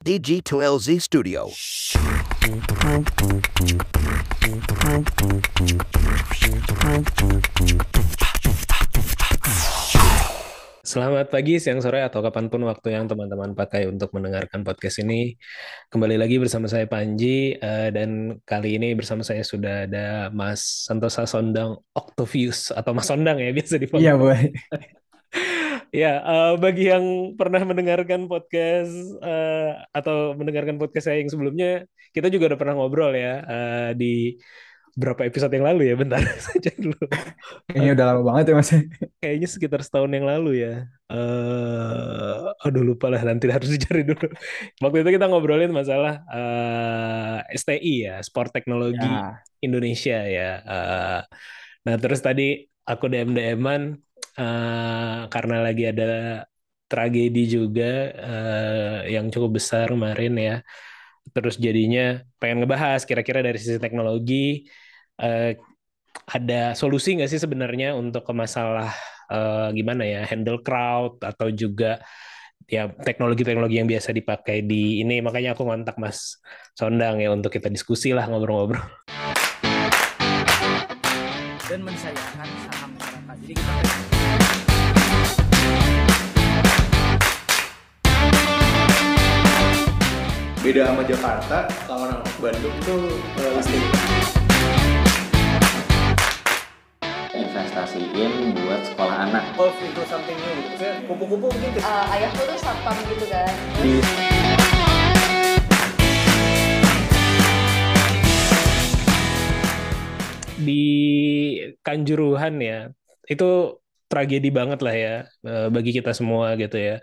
DG2LZ Studio. Selamat pagi, siang, sore, atau kapan pun waktu yang teman-teman pakai untuk mendengarkan podcast ini. Kembali lagi bersama saya Panji, eh, dan kali ini bersama saya sudah ada Mas Santosa Sondang Octavius, atau Mas Sondang ya, biasa dipanggil. Iya, Boy. Ya, eh, bagi yang pernah mendengarkan podcast eh, atau mendengarkan podcast saya yang sebelumnya, kita juga udah pernah ngobrol ya eh, di berapa episode yang lalu ya, bentar cek dulu. Kayaknya udah lama banget ya, Mas. Kayaknya sekitar setahun yang lalu ya. eh aduh lupa lah, nanti harus dicari dulu. Waktu itu kita ngobrolin masalah eh, STI ya, Sport Teknologi Ya, Indonesia ya. Eh, nah terus tadi aku DM-DM-an eh, karena lagi ada tragedi juga eh, yang cukup besar kemarin ya. Terus jadinya pengen ngebahas kira-kira dari sisi teknologi eh, ada solusi nggak sih sebenarnya untuk ke masalah eh, gimana ya handle crowd atau juga ya teknologi-teknologi yang biasa dipakai di ini makanya aku ngontak Mas Sondang ya untuk kita diskusi lah ngobrol-ngobrol. dan mensayangkan saham masyarakat. Jadi kita beda sama Jakarta kalau orang Bandung tuh eh, listing investasiin buat sekolah anak. Evolve into something new. Gitu. Maksudnya kupu-kupu mungkin ke- Eh, ayahku tuh satpam gitu kan di di Kanjuruhan ya itu tragedi banget lah ya eh, bagi kita semua gitu ya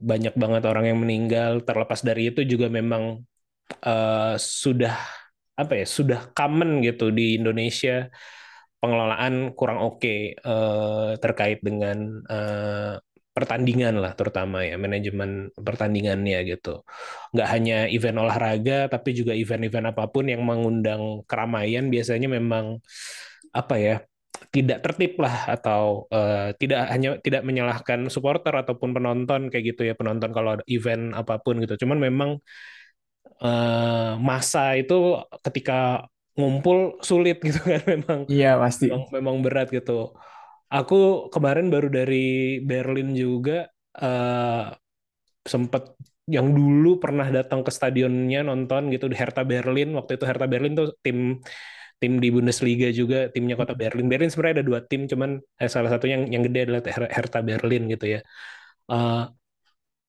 banyak banget orang yang meninggal. Terlepas dari itu juga memang eh, sudah apa ya sudah common gitu di Indonesia. Pengelolaan kurang oke eh, terkait dengan eh, pertandingan lah terutama ya manajemen pertandingannya gitu. Nggak hanya event olahraga tapi juga event-event apa pun yang mengundang keramaian biasanya memang apa ya tidak tertib lah atau eh, tidak hanya tidak menyalahkan supporter ataupun penonton kayak gitu ya penonton kalau ada event apa pun gitu. Cuman memang eh, masa itu ketika ngumpul sulit gitu kan memang iya pasti. memang, memang berat gitu. Aku kemarin baru dari Berlin juga eh, sempet yang dulu pernah datang ke stadionnya nonton gitu di Hertha Berlin. Waktu itu Hertha Berlin tuh tim tim di Bundesliga juga timnya kota Berlin Berlin sebenarnya ada dua tim cuman eh, salah satunya yang yang gede adalah Her- Hertha Berlin gitu ya Eh,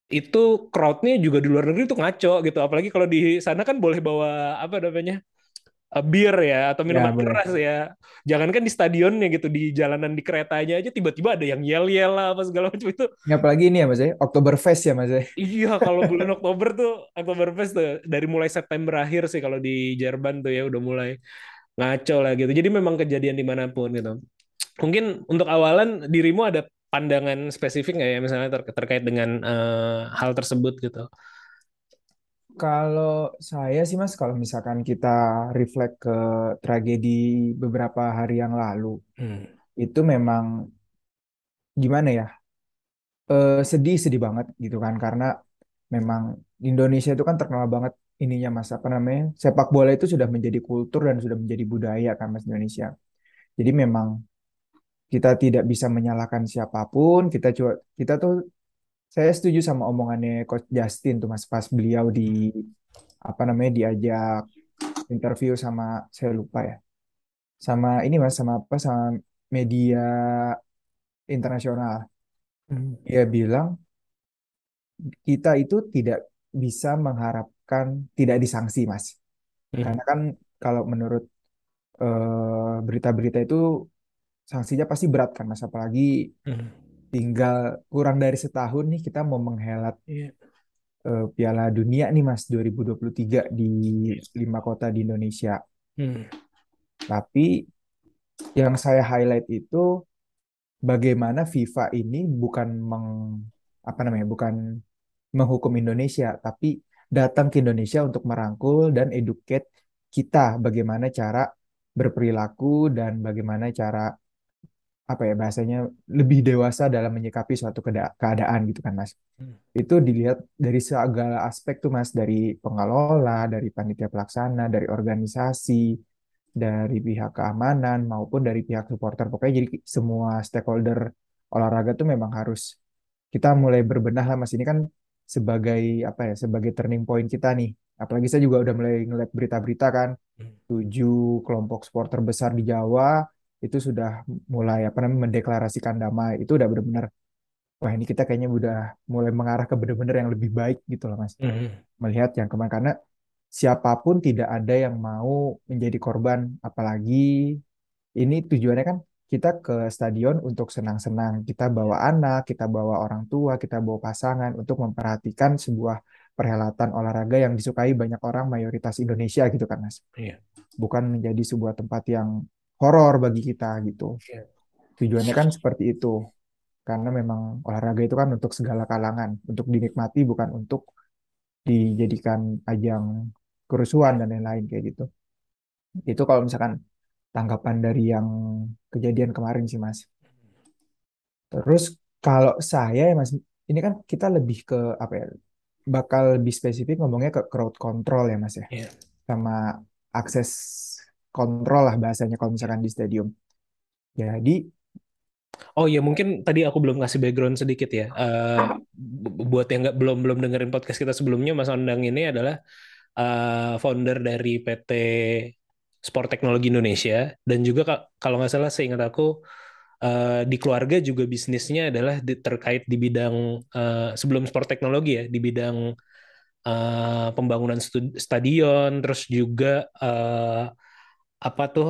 itu crowdnya juga di luar negeri tuh ngaco gitu apalagi kalau di sana kan boleh bawa apa namanya eh, bir ya atau Ya, minuman boleh. keras ya jangankan di stadionnya gitu di jalanan di keretanya aja tiba-tiba ada yang yel-yel lah apa segala macam itu Ini apalagi ini ya, Mas ya. Oktoberfest ya, Mas ya. Iya, kalau bulan Oktober tuh Oktoberfest tuh dari mulai September akhir sih kalau di Jerman tuh ya udah mulai ngaco lah gitu. Jadi memang kejadian di mana pun gitu. Mungkin untuk awalan dirimu ada pandangan spesifik nggak ya misalnya ter- terkait dengan eh, hal tersebut gitu? Kalau saya sih, Mas, kalau misalkan kita reflect ke tragedi beberapa hari yang lalu, Hmm. itu memang gimana ya? Eh, sedih, sedih banget gitu kan. Karena memang Indonesia itu kan terkenal banget ininya, Mas, apa namanya? Sepak bola itu sudah menjadi kultur dan sudah menjadi budaya kan, Mas, Indonesia. Jadi memang kita tidak bisa menyalahkan siapa pun. Kita coba, kita tuh saya setuju sama omongannya Coach Justin tuh Mas pas beliau di apa namanya diajak interview sama saya lupa ya. Sama ini Mas sama apa sama media internasional. Hmm. Dia bilang kita itu tidak bisa mengharapkan tidak disanksi Mas. Hmm. Karena kan kalau menurut eh, berita-berita itu sanksinya pasti berat kan Mas apalagi Hmm. tinggal kurang dari setahun nih kita mau menghelat Iya. eh, Piala Dunia nih Mas 2023 di lima kota di Indonesia. Hmm. Tapi yang saya highlight itu bagaimana FIFA ini bukan meng apa namanya bukan menghukum Indonesia, tapi datang ke Indonesia untuk merangkul dan educate kita bagaimana cara berperilaku dan bagaimana cara apa ya bahasanya lebih dewasa dalam menyikapi suatu keadaan gitu kan Mas. Hmm. Itu dilihat dari segala aspek tuh Mas, dari pengelola, dari panitia pelaksana, dari organisasi, dari pihak keamanan maupun dari pihak supporter. Pokoknya jadi semua stakeholder olahraga tuh memang harus kita mulai berbenah lah Mas. Ini kan sebagai apa ya, sebagai turning point kita nih. Apalagi saya juga udah mulai ngeliat berita-berita kan, Hmm. tujuh kelompok supporter besar di Jawa itu sudah mulai apa namanya mendeklarasikan damai. Itu udah benar-benar wah ini kita kayaknya udah mulai mengarah ke benar-benar yang lebih baik gitu loh Mas. Mhm. Melihat yang kemarin karena siapa pun tidak ada yang mau menjadi korban apalagi ini tujuannya kan kita ke stadion untuk senang-senang. Kita bawa anak, kita bawa orang tua, kita bawa pasangan untuk memperhatikan sebuah perhelatan olahraga yang disukai banyak orang mayoritas Indonesia gitu kan Mas. Iya. Bukan menjadi sebuah tempat yang horor bagi kita gitu. Iya. Tujuannya kan seperti itu. Karena memang olahraga itu kan untuk segala kalangan, untuk dinikmati bukan untuk dijadikan ajang kerusuhan dan lain-lain kayak gitu. Itu kalau misalkan tanggapan dari yang kejadian kemarin sih Mas. Terus kalau saya ya Mas, ini kan kita lebih ke apa ya? Bakal lebih spesifik ngomongnya ke crowd control ya Mas ya. Iya. Sama akses kontrol lah bahasanya kalau misalkan di stadium. Jadi Oh ya mungkin tadi aku belum kasih background sedikit ya. Bu- buat yang nggak belum belum dengerin podcast kita sebelumnya, Mas Ondang ini adalah eh, founder dari PT Sport Teknologi Indonesia. Dan juga ka- kalau nggak salah seingat aku eh, di keluarga juga bisnisnya adalah terkait di bidang eh, sebelum sport teknologi ya di bidang eh, pembangunan stadion terus juga apa tuh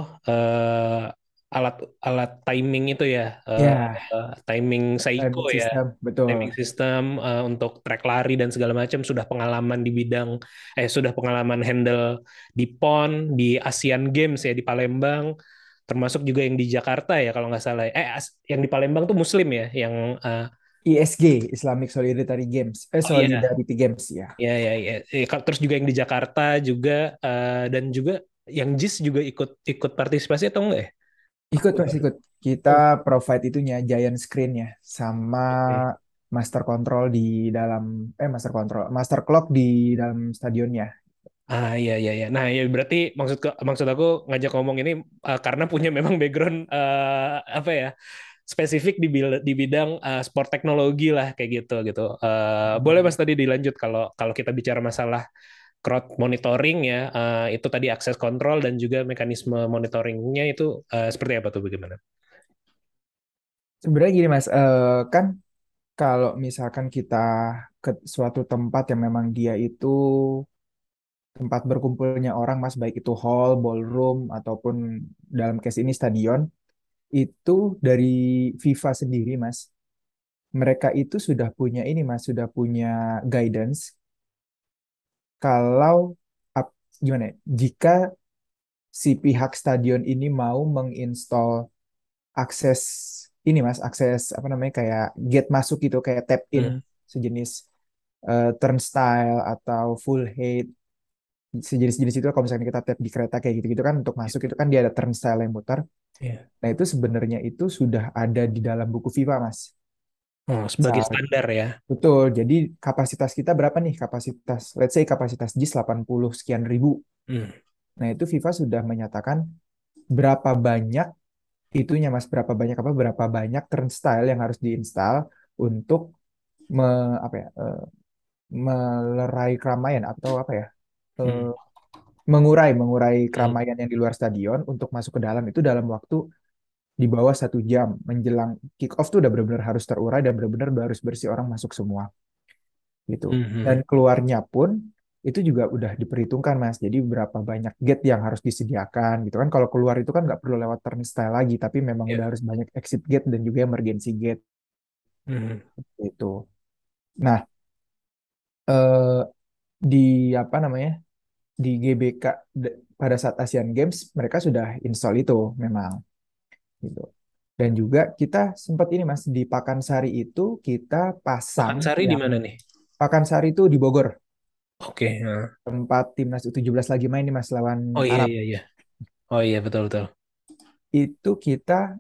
alat alat timing itu ya eh, ya eh, timing Seiko timing ya system betul. timing system eh, untuk track lari dan segala macam sudah pengalaman di bidang eh sudah pengalaman handle di PON di Asian Games ya di Palembang termasuk juga yang di Jakarta ya kalau nggak salah eh yang di Palembang tuh Muslim ya yang eh, ISG Islamic Solidarity Games, eh oh iya Solidarity Games ya. ya ya ya terus juga yang di Jakarta juga eh, dan juga yang JIS juga ikut ikut partisipasi atau enggak ya? Ikut Mas ikut. Kita provide itunya giant screen ya sama Oke. master control di dalam eh master control, master clock di dalam stadionnya. Ah iya iya iya. Nah, ya berarti maksud maksud aku ngajak ngomong ini eh, karena punya memang background eh, apa ya? spesifik di di bidang eh, sport teknologi lah kayak gitu gitu. Eh, boleh Mas tadi dilanjut kalau kalau kita bicara masalah crowd monitoring ya, eh, itu tadi akses kontrol dan juga mekanisme monitoringnya itu eh, seperti apa tuh bagaimana? Sebenarnya gini Mas, eh, kan kalau misalkan kita ke suatu tempat yang memang dia itu tempat berkumpulnya orang Mas, baik itu hall, ballroom ataupun dalam case ini stadion, itu dari FIFA sendiri Mas, mereka itu sudah punya ini Mas, sudah punya guidance kalau ap- gimana ya, jika si pihak stadion ini mau menginstall akses ini Mas, akses apa namanya kayak gate masuk gitu kayak tap in Hmm. sejenis eh, turnstile atau full height sejenis-jenis itu kalau misalnya kita tap di kereta kayak gitu-gitu kan untuk masuk itu kan dia ada turnstile yang muter. Iya. Nah, itu sebenarnya itu sudah ada di dalam buku FIFA, Mas. Oh, sebagai Saat standar ya. betul. Jadi kapasitas kita berapa nih? Kapasitas let's say kapasitas JIS 80 sekian ribu. Hmm. Nah, itu FIFA sudah menyatakan berapa banyak itunya Mas, berapa banyak apa berapa banyak turnstile yang harus diinstal untuk me, apa ya? eh, melerai keramaian atau apa ya? Hmm. eh, mengurai mengurai Hmm. keramaian yang di luar stadion untuk masuk ke dalam itu dalam waktu di bawah satu jam menjelang kick off tuh udah benar-benar harus terurai dan benar-benar harus bersih orang masuk semua. Gitu. Hmm. dan keluarnya pun itu juga udah diperhitungkan mas. Jadi berapa banyak gate yang harus disediakan gitu kan. Kalau keluar itu kan nggak perlu lewat turnstile lagi tapi memang Ya. udah harus banyak exit gate dan juga emergency gate. Hmm. itu nah eh, di apa namanya di GBK pada saat Asian Games mereka sudah install itu memang gitu. Dan juga kita sempat ini Mas di Pakansari itu kita pasang Pakansari di yang mana nih? Pakansari itu di Bogor Oke. nah. tempat timnas U17 lagi main nih Mas lawan Oh iya Arab. iya iya. Oh iya betul betul. Itu kita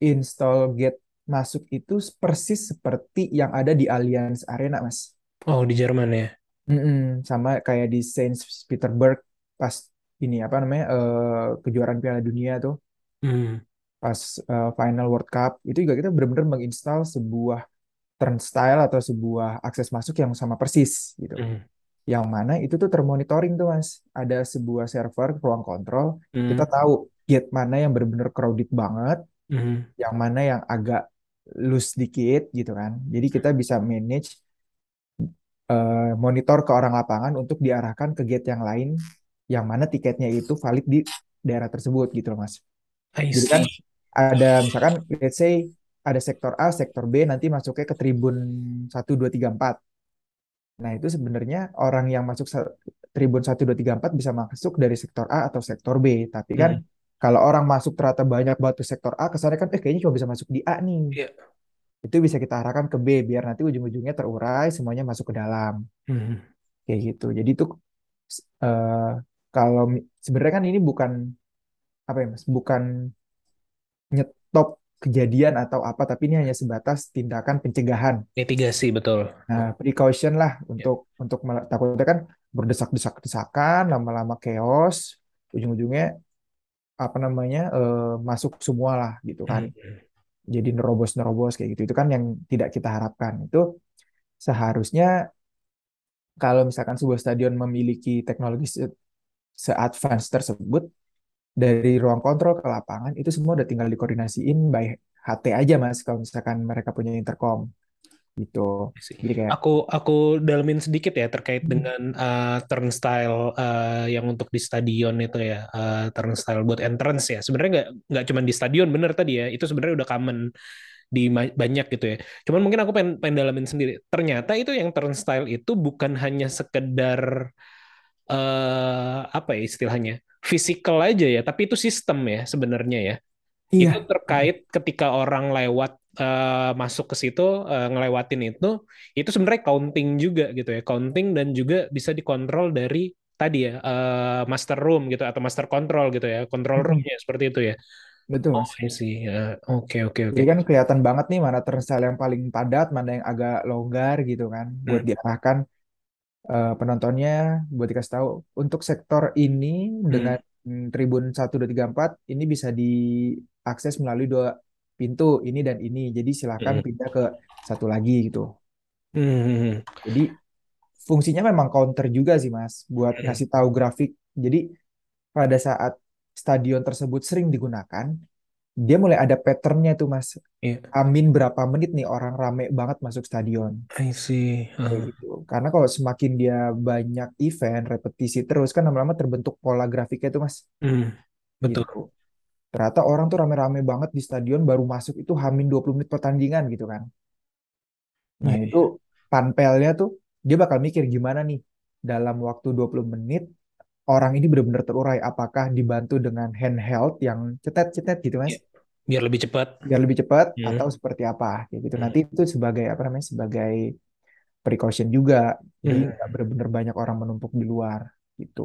install gate masuk itu persis seperti yang ada di Allianz Arena, Mas. Oh, di Jerman ya. Mm-mm, sama kayak di Saint Petersburg pas ini apa namanya eh, kejuaraan Piala Dunia tuh, Hmm. Pas eh, final World Cup itu juga kita benar-benar menginstal sebuah turnstile atau sebuah akses masuk yang sama persis gitu. Hmm. Yang mana itu tuh termonitoring tuh Mas. Ada sebuah server ruang kontrol, kita Hmm. tahu gate mana yang benar-benar crowded banget, Hmm. yang mana yang agak loose dikit gitu kan. Jadi kita bisa manage eh, monitor ke orang lapangan untuk diarahkan ke gate yang lain yang mana tiketnya itu valid di daerah tersebut gitu loh Mas. Jadi kan ada misalkan let's say ada sektor A, sektor B nanti masuknya ke tribun 1 2 3 4. Nah, itu sebenarnya orang yang masuk tribun 1 2 3 4 bisa masuk dari sektor A atau sektor B, tapi kan Hmm. kalau orang masuk ternyata banyak banget ke sektor A, kesannya kan eh kayaknya cuma bisa masuk di A nih. Iya. Itu bisa kita arahkan ke B biar nanti ujung-ujungnya terurai semuanya masuk ke dalam. Hmm. Kayak gitu. Jadi itu eh, kalau sebenarnya kan ini bukan apa ya Mas? Bukan nyetop kejadian atau apa, tapi ini hanya sebatas tindakan pencegahan. Mitigasi betul. Nah, precaution lah untuk untuk mel- takutnya kan berdesak-desak-desakan, lama-lama chaos, ujung-ujungnya apa namanya eh, masuk semua lah gitu kan. Hmm. Jadi nerobos-nerobos kayak gitu. Itu kan yang tidak kita harapkan. Itu seharusnya kalau misalkan sebuah stadion memiliki teknologi se- se-advance tersebut dari ruang kontrol ke lapangan itu semua udah tinggal dikoordinasiin by HT aja Mas kalau misalkan mereka punya intercom gitu. Jadi kayak Aku aku dalemin sedikit ya terkait Hmm. dengan uh, turnstile uh, yang untuk di stadion itu ya uh, turnstile buat entrance ya. Sebenarnya nggak nggak cuma di stadion bener tadi ya. Itu sebenarnya udah common di banyak gitu ya. Cuman mungkin aku pengen, pengen dalamin sendiri. Ternyata itu yang turnstile itu bukan hanya sekedar eh apa ya istilahnya physical aja ya, tapi itu sistem ya sebenarnya ya. iya Itu terkait ketika orang lewat eh, masuk ke situ eh, ngelewatin itu, itu sebenarnya counting juga gitu ya, counting dan juga bisa dikontrol dari tadi ya eh, master room gitu atau master control gitu ya, control Mm-mm. roomnya seperti itu ya. betul Oh, see. Ya, Oke oke oke. Jadi kan kelihatan banget nih mana turnstile yang paling padat, mana yang agak longgar gitu kan, buat Hmm. diarahkan eh, penontonnya, buat dikasih tahu untuk sektor ini Hmm. dengan tribun 1, 2, 3, 4 ini bisa diakses melalui dua pintu ini dan ini. Jadi silakan Hmm. pindah ke satu lagi gitu. Hmm. Jadi fungsinya memang counter juga sih Mas, buat Hmm. ngasih tahu grafik. Jadi pada saat stadion tersebut sering digunakan, dia mulai ada patternnya tuh Mas. Iya. Amin berapa menit nih orang rame banget masuk stadion. I see. Ah. gitu. Karena kalau semakin dia banyak event, repetisi terus kan lama-lama terbentuk pola grafiknya tuh Mas. Hmm. Betul. Gitu. Ternyata orang tuh rame-rame banget di stadion baru masuk itu hamin 20 menit pertandingan gitu kan. Nah, Iya. itu panpelnya tuh dia bakal mikir gimana nih dalam waktu 20 menit orang ini benar-benar terurai apakah dibantu dengan handheld yang cetet-cetet gitu Mas Iya. Biar lebih cepat. biar lebih cepat Hmm. atau seperti apa kayak gitu. Hmm. Nanti itu sebagai apa namanya sebagai precaution juga. Jadi Hmm. nggak benar-benar banyak orang menumpuk di luar gitu.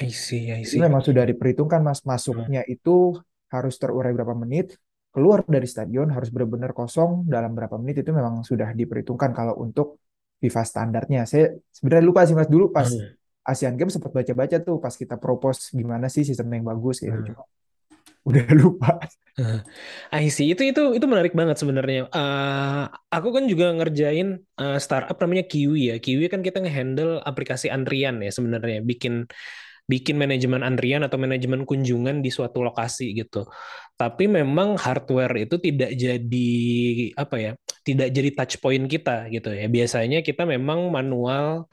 I see, I Jadi see. memang sudah diperhitungkan Mas Hmm. masuknya itu harus terurai berapa menit, keluar dari stadion harus benar-benar kosong dalam berapa menit itu memang sudah diperhitungkan kalau untuk FIFA standarnya. Saya sebenarnya lupa sih Mas dulu pas Hmm. Asian Games sempat baca-baca tuh pas kita propose gimana sih sistem yang bagus gitu. Hmm. Cuma udah lupa. I see. Itu itu itu menarik banget sebenarnya. Eh, aku kan juga ngerjain eh, startup namanya Kiwi ya. Kiwi kan kita ngehandle aplikasi antrian ya sebenarnya, bikin bikin manajemen antrian atau manajemen kunjungan di suatu lokasi gitu. Tapi memang hardware itu tidak jadi apa ya? Tidak jadi touch point kita gitu ya. Biasanya kita memang manual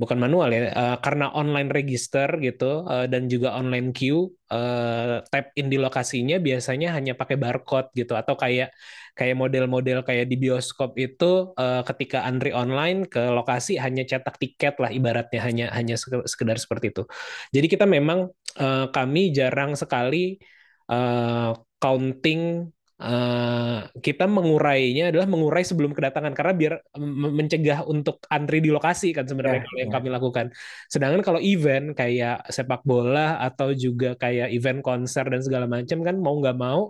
bukan manual ya eh, karena online register gitu eh, dan juga online queue eh, tap in di lokasinya biasanya hanya pakai barcode gitu. Atau kayak kayak model-model kayak di bioskop itu eh, ketika antri online ke lokasi hanya cetak tiket lah ibaratnya hanya hanya seke- sekedar seperti itu. Jadi kita memang eh, kami jarang sekali eh, counting eh, kita mengurainya adalah mengurai sebelum kedatangan karena biar mencegah untuk antri di lokasi kan sebenarnya Ya, kalau yang ya. kami lakukan. Sedangkan kalau event kayak sepak bola atau juga kayak event konser dan segala macam kan mau nggak mau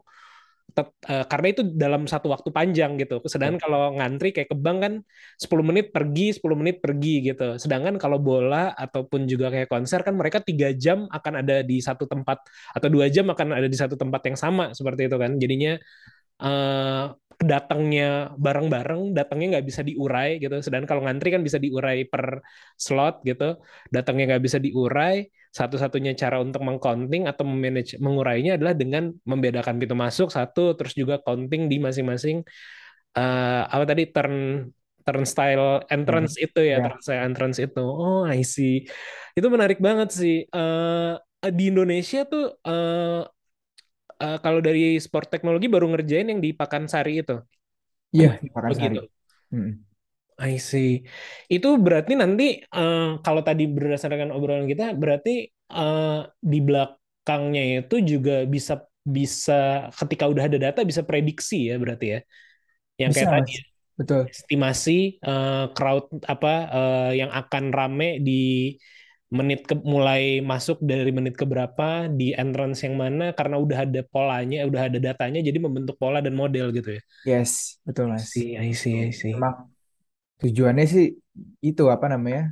eh, karena itu dalam satu waktu panjang gitu. Sedangkan kalau ngantri kayak ke bank kan 10 menit pergi, 10 menit pergi gitu. Sedangkan kalau bola ataupun juga kayak konser kan mereka tiga jam akan ada di satu tempat atau dua jam akan ada di satu tempat yang sama seperti itu kan. Jadinya eh datangnya bareng-bareng, datangnya nggak bisa diurai gitu. Sedangkan kalau ngantri kan bisa diurai per slot gitu. Datangnya nggak bisa diurai. Satu-satunya cara untuk mengcounting atau memanage mengurainya adalah dengan membedakan pintu masuk satu, terus juga counting di masing-masing eh apa tadi turn turnstile entrance itu ya, Ya. turnstile entrance itu. Oh, I see. Itu menarik banget sih. Eh di Indonesia tuh eh eh, kalau dari sport teknologi baru ngerjain yang di Pakansari itu. Iya, di Pakansari. Begitu. Mm-mm. I see. Itu berarti nanti eh, kalau tadi berdasarkan obrolan kita berarti eh, di belakangnya itu juga bisa bisa ketika udah ada data bisa prediksi ya berarti ya. Yang Bisa, kayak tadi Betul. estimasi eh, crowd apa eh, yang akan rame di menit ke mulai masuk dari menit ke berapa di entrance yang mana karena udah ada polanya, udah ada datanya jadi membentuk pola dan model gitu ya. Yes, betul I Mas. see, I see, I see. Memang tujuannya sih itu apa namanya?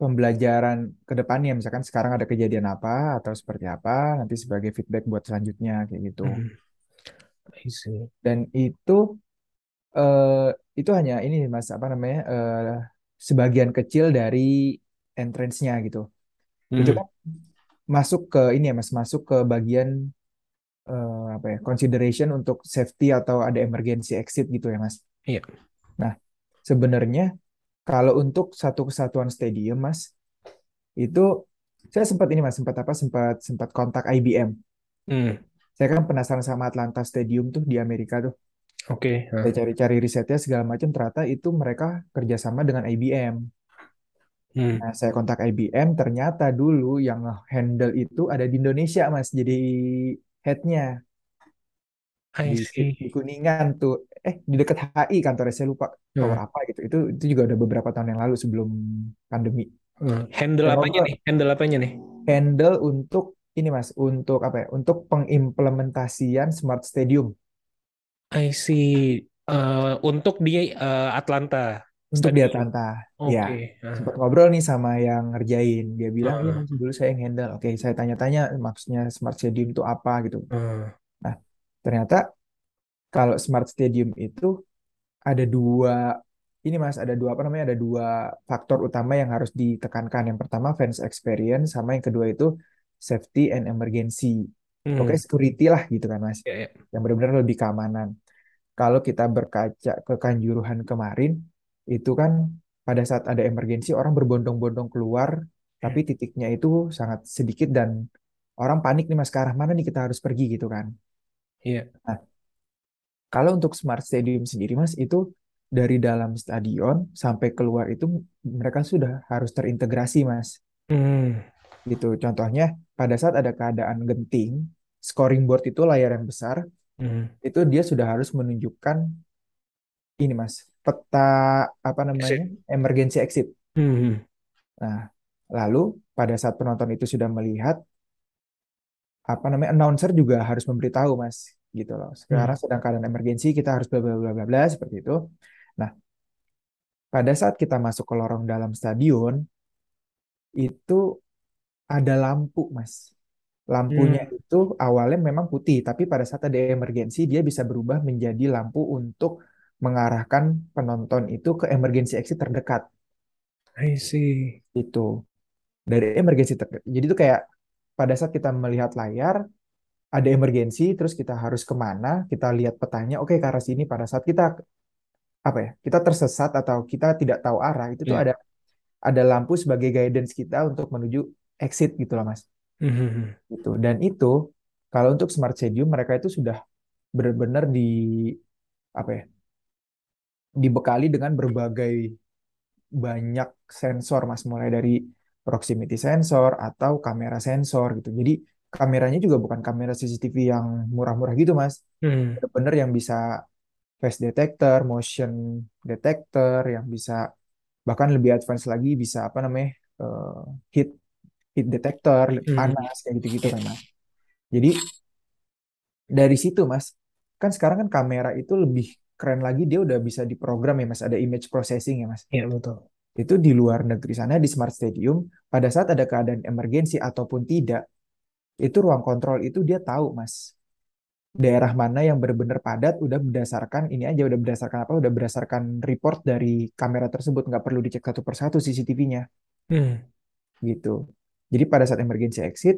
Pembelajaran ke depannya. Misalkan sekarang ada kejadian apa atau seperti apa, nanti sebagai feedback buat selanjutnya kayak gitu. Hmm. Dan itu eh itu hanya ini Mas apa namanya? eh sebagian kecil dari entrance-nya gitu. Itu Hmm. kan masuk ke ini ya Mas, masuk ke bagian eh, apa ya? Consideration untuk safety atau ada emergency exit gitu ya Mas. Iya. Nah, sebenarnya kalau untuk satu kesatuan stadium Mas, itu saya sempat ini Mas, sempat apa? Sempat sempat kontak IBM. Hmm. Saya kan penasaran sama Atlanta Stadium tuh di Amerika tuh. Oke. Nah. Saya cari-cari risetnya segala macam ternyata itu mereka kerjasama dengan IBM. Hmm. Nah, saya kontak IBM, ternyata dulu yang handle itu ada di Indonesia, Mas. Jadi headnya di, di Kuningan tuh. Eh, di dekat HI kantornya saya lupa tower Hmm. apa gitu. Itu itu juga udah beberapa tahun yang lalu sebelum pandemi. Hmm. Handle Saya apanya nih? Handle apanya nih? handle untuk ini Mas, untuk apa ya? Untuk pengimplementasian Smart Stadium I see. Eh, untuk di eh, Atlanta untuk di. Atlanta. Oke. Ya, Ah. sempat ngobrol nih sama yang ngerjain. Dia bilang, iya Ah. Mas, dulu saya yang handle. Oke, saya tanya-tanya maksudnya Smart Stadium itu apa gitu. Ah. Nah, ternyata kalau Smart Stadium itu ada dua, ini Mas, ada dua apa namanya? Ada dua faktor utama yang harus ditekankan. Yang pertama fans experience, sama yang kedua itu safety and emergency. Hmm. Oke, security lah gitu kan Mas. Ya, ya. Yang benar-benar lebih keamanan. Kalau kita berkaca ke Kanjuruhan kemarin, itu kan pada saat ada emergensi orang berbondong-bondong keluar, tapi titiknya itu sangat sedikit dan orang panik nih Mas, ke arah mana nih kita harus pergi gitu kan. Iya. Nah, kalau untuk Smart Stadium sendiri, Mas, itu dari dalam stadion sampai keluar itu mereka sudah harus terintegrasi, Mas. Hmm. Gitu. Contohnya, pada saat ada keadaan genting, scoring board itu layar yang besar, Hmm. itu dia sudah harus menunjukkan ini, Mas, peta apa namanya? Emergency exit. Hmm. Nah, lalu pada saat penonton itu sudah melihat apa namanya announcer juga harus memberitahu mas gitu loh. Sekarang sedang keadaan emergensi kita harus bla bla bla bla bla seperti itu. Nah pada saat kita masuk ke lorong dalam stadion itu ada lampu mas. Lampunya itu awalnya memang putih tapi pada saat ada emergensi dia bisa berubah menjadi lampu untuk mengarahkan penonton itu ke emergency exit terdekat. I see. itu dari emergensi terdekat jadi itu kayak pada saat kita melihat layar ada emergensi terus kita harus ke mana kita lihat petanya oke ke arah sini pada saat kita apa ya kita tersesat atau kita tidak tahu arah itu tuh Iya. ada ada lampu sebagai guidance kita untuk menuju exit gitu loh mas Hmm. gitu dan itu kalau untuk smart stadium mereka itu sudah benar-benar di apa ya dibekali dengan berbagai banyak sensor mas mulai dari proximity sensor atau kamera sensor gitu jadi kameranya juga bukan kamera CCTV yang murah-murah gitu mas Hmm. bener-bener yang bisa face detector motion detector yang bisa bahkan lebih advance lagi bisa apa namanya eh, heat heat detector Hmm. panas kayak gitu-gitu kan mas jadi dari situ mas kan sekarang kan kamera itu lebih keren lagi dia udah bisa diprogram ya Mas, ada image processing ya Mas. Iya betul. Itu di luar negeri sana di Smart Stadium pada saat ada keadaan emergensi ataupun tidak, itu ruang kontrol itu dia tahu Mas. Daerah mana yang benar-benar padat udah berdasarkan ini aja udah berdasarkan apa? Udah berdasarkan report dari kamera tersebut nggak perlu dicek satu persatu CCTV-nya Hmm. gitu. Jadi pada saat emergency exit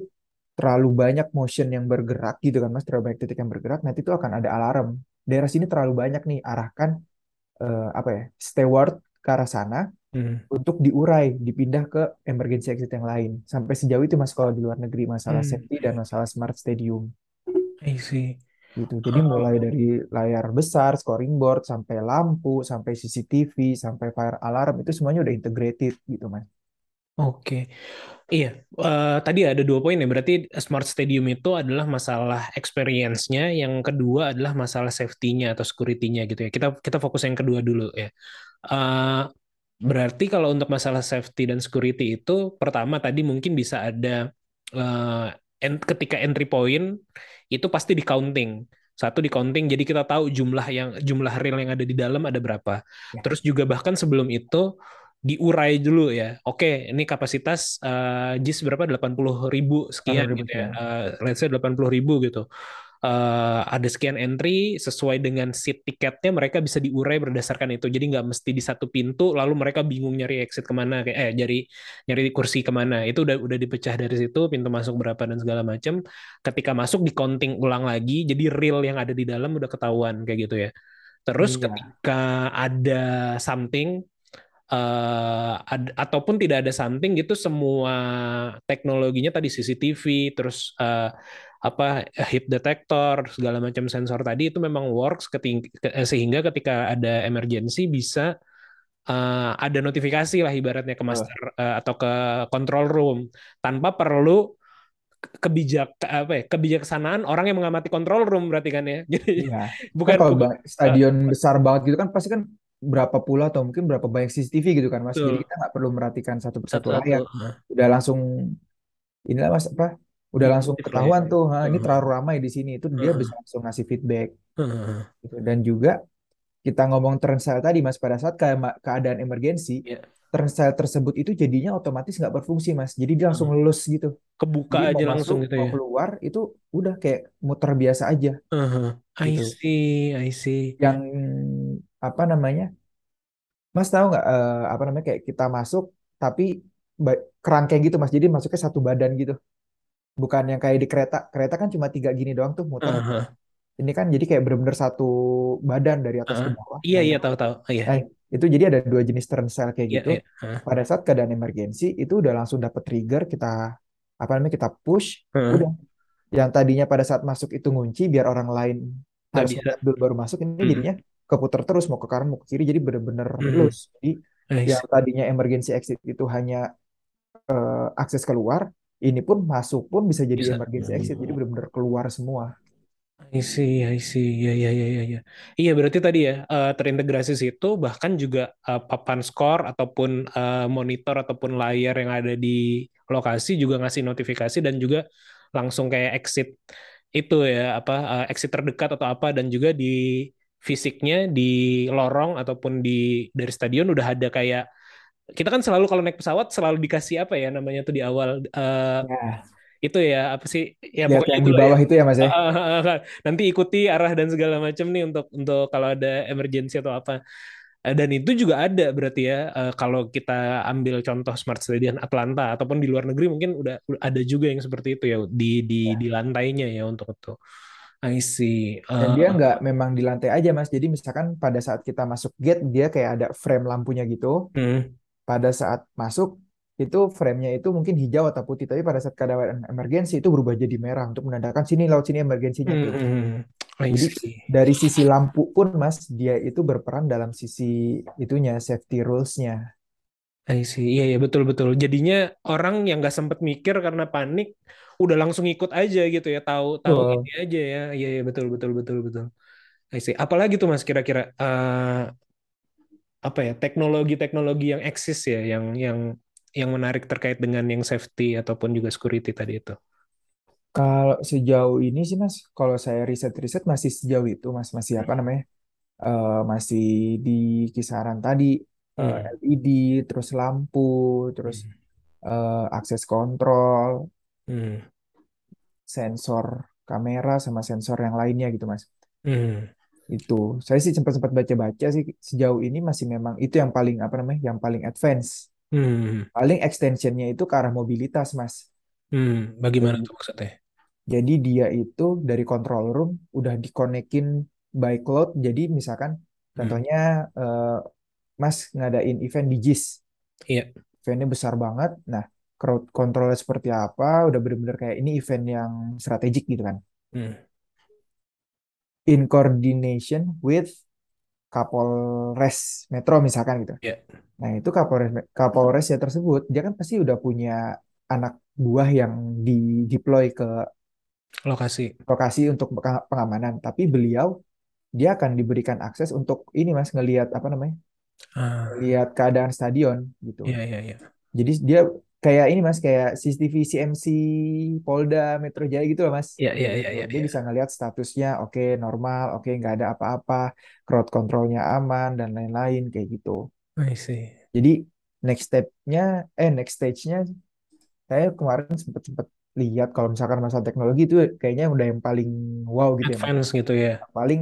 terlalu banyak motion yang bergerak gitu kan Mas, terlalu banyak titik yang bergerak, nanti itu akan ada alarm. Daerah sini terlalu banyak nih, arahkan eh, apa ya, steward ke arah sana Hmm. untuk diurai, dipindah ke emergency exit yang lain. Sampai sejauh itu Mas kalau di luar negeri masalah Hmm. safety dan masalah smart stadium I see. gitu. Jadi mulai dari layar besar, scoring board, sampai lampu, sampai CCTV, sampai fire alarm itu semuanya udah integrated gitu Mas. Oke, iya. eh, tadi ada dua poin ya. Berarti smart stadium itu adalah masalah experience-nya, yang kedua adalah masalah safety-nya atau security-nya gitu ya. Kita kita fokus yang kedua dulu ya. Eh, berarti kalau untuk masalah safety dan security itu, pertama tadi mungkin bisa ada eh, en- ketika entry point itu pasti di counting. Satu di counting, jadi kita tahu jumlah yang jumlah real yang ada di dalam ada berapa. Ya. Terus juga bahkan sebelum itu diurai dulu ya. Oke, ini kapasitas eh, JIS berapa? 80 ribu sekian 80.000 gitu ya. sekian. Eh, let's say 80 ribu gitu. Eh, ada sekian entry sesuai dengan seat tiketnya mereka bisa diurai berdasarkan itu. Jadi nggak mesti di satu pintu lalu mereka bingung nyari exit ke mana kayak eh nyari nyari kursi ke mana. Itu udah udah dipecah dari situ pintu masuk berapa dan segala macam. Ketika masuk di counting ulang lagi, jadi real yang ada di dalam udah ketahuan kayak gitu ya. Terus Iya. ketika ada something eh, ad- ataupun tidak ada something gitu semua teknologinya tadi CCTV terus eh, apa hit detector segala macam sensor tadi itu memang works keting- ke- eh, sehingga ketika ada emergency bisa eh, ada notifikasi lah ibaratnya ke master eh, atau ke control room tanpa perlu ke- kebijak apa ya kebijaksanaan orang yang mengamati control room berarti kan ya jadi Iya. bukan Kan kalau bukan stadion besar banget gitu kan pasti kan berapa pula atau mungkin berapa banyak CCTV gitu kan Mas. Jadi Betul. kita nggak perlu merhatikan satu persatu layar. Udah langsung inilah Mas apa? Udah langsung Notif lah ya. ketahuan tuh, "Ha, ini Heeh. terlalu ramai di sini. Itu dia bisa langsung ngasih feedback gitu. Dan juga kita ngomong turnstile tadi Mas pada saat ke- keadaan emergensi, Iya. turnstile tersebut itu jadinya otomatis nggak berfungsi Mas. Jadi dia langsung lulus gitu. kebuka Jadi aja langsung masuk, gitu mau ya. keluar itu udah kayak muter biasa aja Heeh. I gitu. see, I see. Yang apa namanya? Mas tahu nggak eh, apa namanya kayak kita masuk tapi kerangkeng gitu Mas. Jadi masuknya satu badan gitu. Bukan yang kayak di kereta. Kereta kan cuma tiga gini doang tuh muter. Heeh. Ini kan jadi kayak bener-bener satu badan dari atas ke Heeh. bawah. Iya, Nah, iya itu, tahu-tahu. Iya, nah, itu jadi ada dua jenis turnstile kayak iya, gitu. iya. Heeh. Pada saat keadaan emergensi itu udah langsung dapet trigger kita apa namanya kita push, Heeh. udah. Yang tadinya pada saat masuk itu ngunci biar orang lain Nggak harus bisa. dulu baru masuk, ini Mm-mm. jadinya keputar terus mau ke kanan mau ke kiri jadi bener-bener Mm-mm. loose. Jadi yang tadinya emergency exit itu hanya eh, akses keluar, ini pun masuk pun bisa jadi Bisa. emergency exit, jadi benar-benar keluar semua. I see, I see. Ya, ya, ya, ya, ya. Iya, berarti tadi ya eh, terintegrasi situ bahkan juga eh, papan skor ataupun eh, monitor ataupun layar yang ada di lokasi juga ngasih notifikasi dan juga langsung kayak exit itu ya apa exit terdekat atau apa dan juga di fisiknya di lorong ataupun di dari stadion udah ada kayak kita kan selalu kalau naik pesawat selalu dikasih apa ya namanya tuh di awal eh, Ya, itu ya apa sih ya lihat pokoknya yang di ya bawah itu ya Mas ya. Ah, ah, ah, ah. nanti ikuti arah dan segala macam nih untuk untuk kalau ada emergency atau apa Eh, dan itu juga ada berarti ya eh, kalau kita ambil contoh smart stadium Atlanta ataupun di luar negeri mungkin udah ada juga yang seperti itu ya di di Ya. di lantainya ya untuk itu I see Dan Eh, dia nggak memang di lantai aja Mas. Jadi misalkan pada saat kita masuk gate dia kayak ada frame lampunya gitu. hmm, Pada saat masuk itu frame-nya itu mungkin hijau atau putih, tapi pada saat keadaan emergensi itu berubah jadi merah untuk menandakan sini laut sini emergensinya hmm, tuh. hmm. I Jadi dari sisi lampu pun Mas, dia itu berperan dalam sisi itunya safety rules-nya. I see iya iya betul betul jadinya orang yang nggak sempet mikir karena panik udah langsung ikut aja gitu ya tahu tahu Betul. ini aja ya iya iya betul betul betul betul I see apalagi tuh mas kira-kira eh, apa ya teknologi-teknologi yang eksis ya yang yang yang menarik terkait dengan yang safety ataupun juga security tadi itu Kalau sejauh ini sih Mas, kalau saya riset-riset masih sejauh itu Mas, masih apa namanya? eh, masih di kisaran tadi eh, Hmm. LED, terus lampu, terus Hmm. eh, akses kontrol, Hmm. sensor kamera sama sensor yang lainnya gitu Mas. Hmm. Itu saya sih sempat-sempat baca-baca sih sejauh ini masih memang itu yang paling apa namanya? Yang paling advance. Hmm. Paling extensionnya itu ke arah mobilitas Mas. Hmm. Bagaimana Jadi tuh maksudnya? Jadi dia itu dari control room udah dikonekin by cloud. Jadi misalkan Hmm. contohnya eh, Mas ngadain event di JIS. Iya. Eventnya besar banget. Nah, crowd controlnya seperti apa? Udah bener-bener kayak ini event yang strategik gitu kan. Hmm. In coordination with Kapolres Metro misalkan gitu. Iya. Nah, itu Kapolres Kapolres ya tersebut, dia kan pasti udah punya anak buah yang di deploy ke Lokasi. lokasi untuk peng- pengamanan, tapi beliau dia akan diberikan akses untuk ini Mas ngelihat apa namanya? Ah. Lihat keadaan stadion gitu. Iya, iya, iya. Jadi dia kayak ini Mas kayak CCTV CMC Polda Metro Jaya gitu loh Mas. Iya, iya, iya, gitu. iya, Dia iya. bisa ngelihat statusnya oke normal, oke nggak ada apa-apa, crowd controlnya aman dan lain-lain kayak gitu. I see. Jadi next step-nya eh next stage-nya saya kemarin sempat sempat lihat kalau misalkan masalah teknologi itu kayaknya udah yang paling wow gitu ya Mas. Advance gitu ya. paling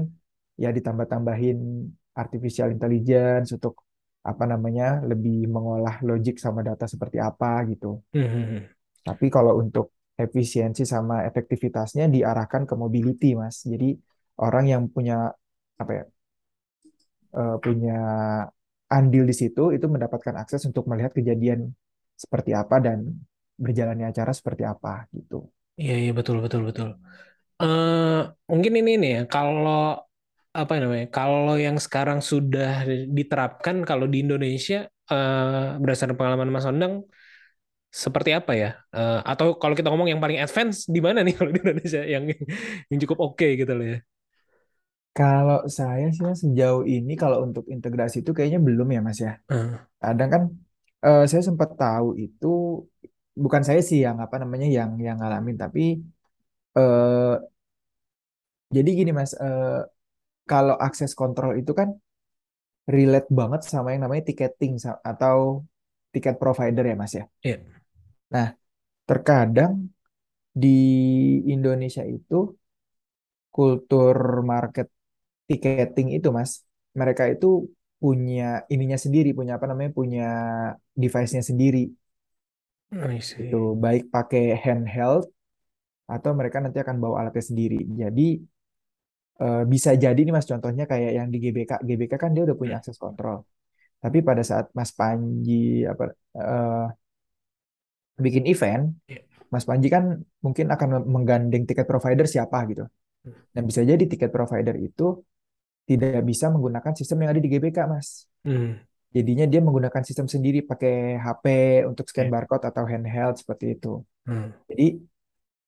ya ditambah-tambahin artificial intelligence untuk apa namanya lebih mengolah logik sama data seperti apa gitu. Hmm. Tapi kalau untuk efisiensi sama efektivitasnya diarahkan ke mobility, Mas. Jadi orang yang punya apa ya eh, punya andil di situ itu mendapatkan akses untuk melihat kejadian seperti apa dan berjalannya acara seperti apa gitu. Iya, iya, betul, betul, betul. Eh, mungkin ini nih ya, kalau apa namanya, kalau yang sekarang sudah diterapkan kalau di Indonesia eh, berdasarkan pengalaman Mas Ondang seperti apa ya? Eh, atau kalau kita ngomong yang paling advance di mana nih kalau di Indonesia yang yang cukup oke gitu loh ya? Kalau saya sih Mas, sejauh ini kalau untuk integrasi itu kayaknya belum ya Mas ya. Eh, Kadang kan eh, saya sempat tahu itu bukan saya sih yang apa namanya yang yang ngalamin tapi eh jadi gini Mas, eh, kalau akses kontrol itu kan relate banget sama yang namanya ticketing atau tiket provider ya Mas ya. Iya. Nah, terkadang di Indonesia itu kultur market ticketing itu Mas, mereka itu punya ininya sendiri, punya apa namanya, punya device-nya sendiri. Itu baik pakai handheld atau mereka nanti akan bawa alatnya sendiri. Jadi eh, bisa jadi nih Mas contohnya kayak yang di GBK. GBK kan dia udah punya akses kontrol. Tapi pada saat Mas Panji apa eh, bikin event, Iya. Mas Panji kan mungkin akan menggandeng tiket provider siapa gitu. Dan bisa jadi tiket provider itu tidak bisa menggunakan sistem yang ada di GBK, Mas. Hmm. Jadinya dia menggunakan sistem sendiri pakai HP untuk scan Iya. barcode atau handheld seperti itu. Hmm. Jadi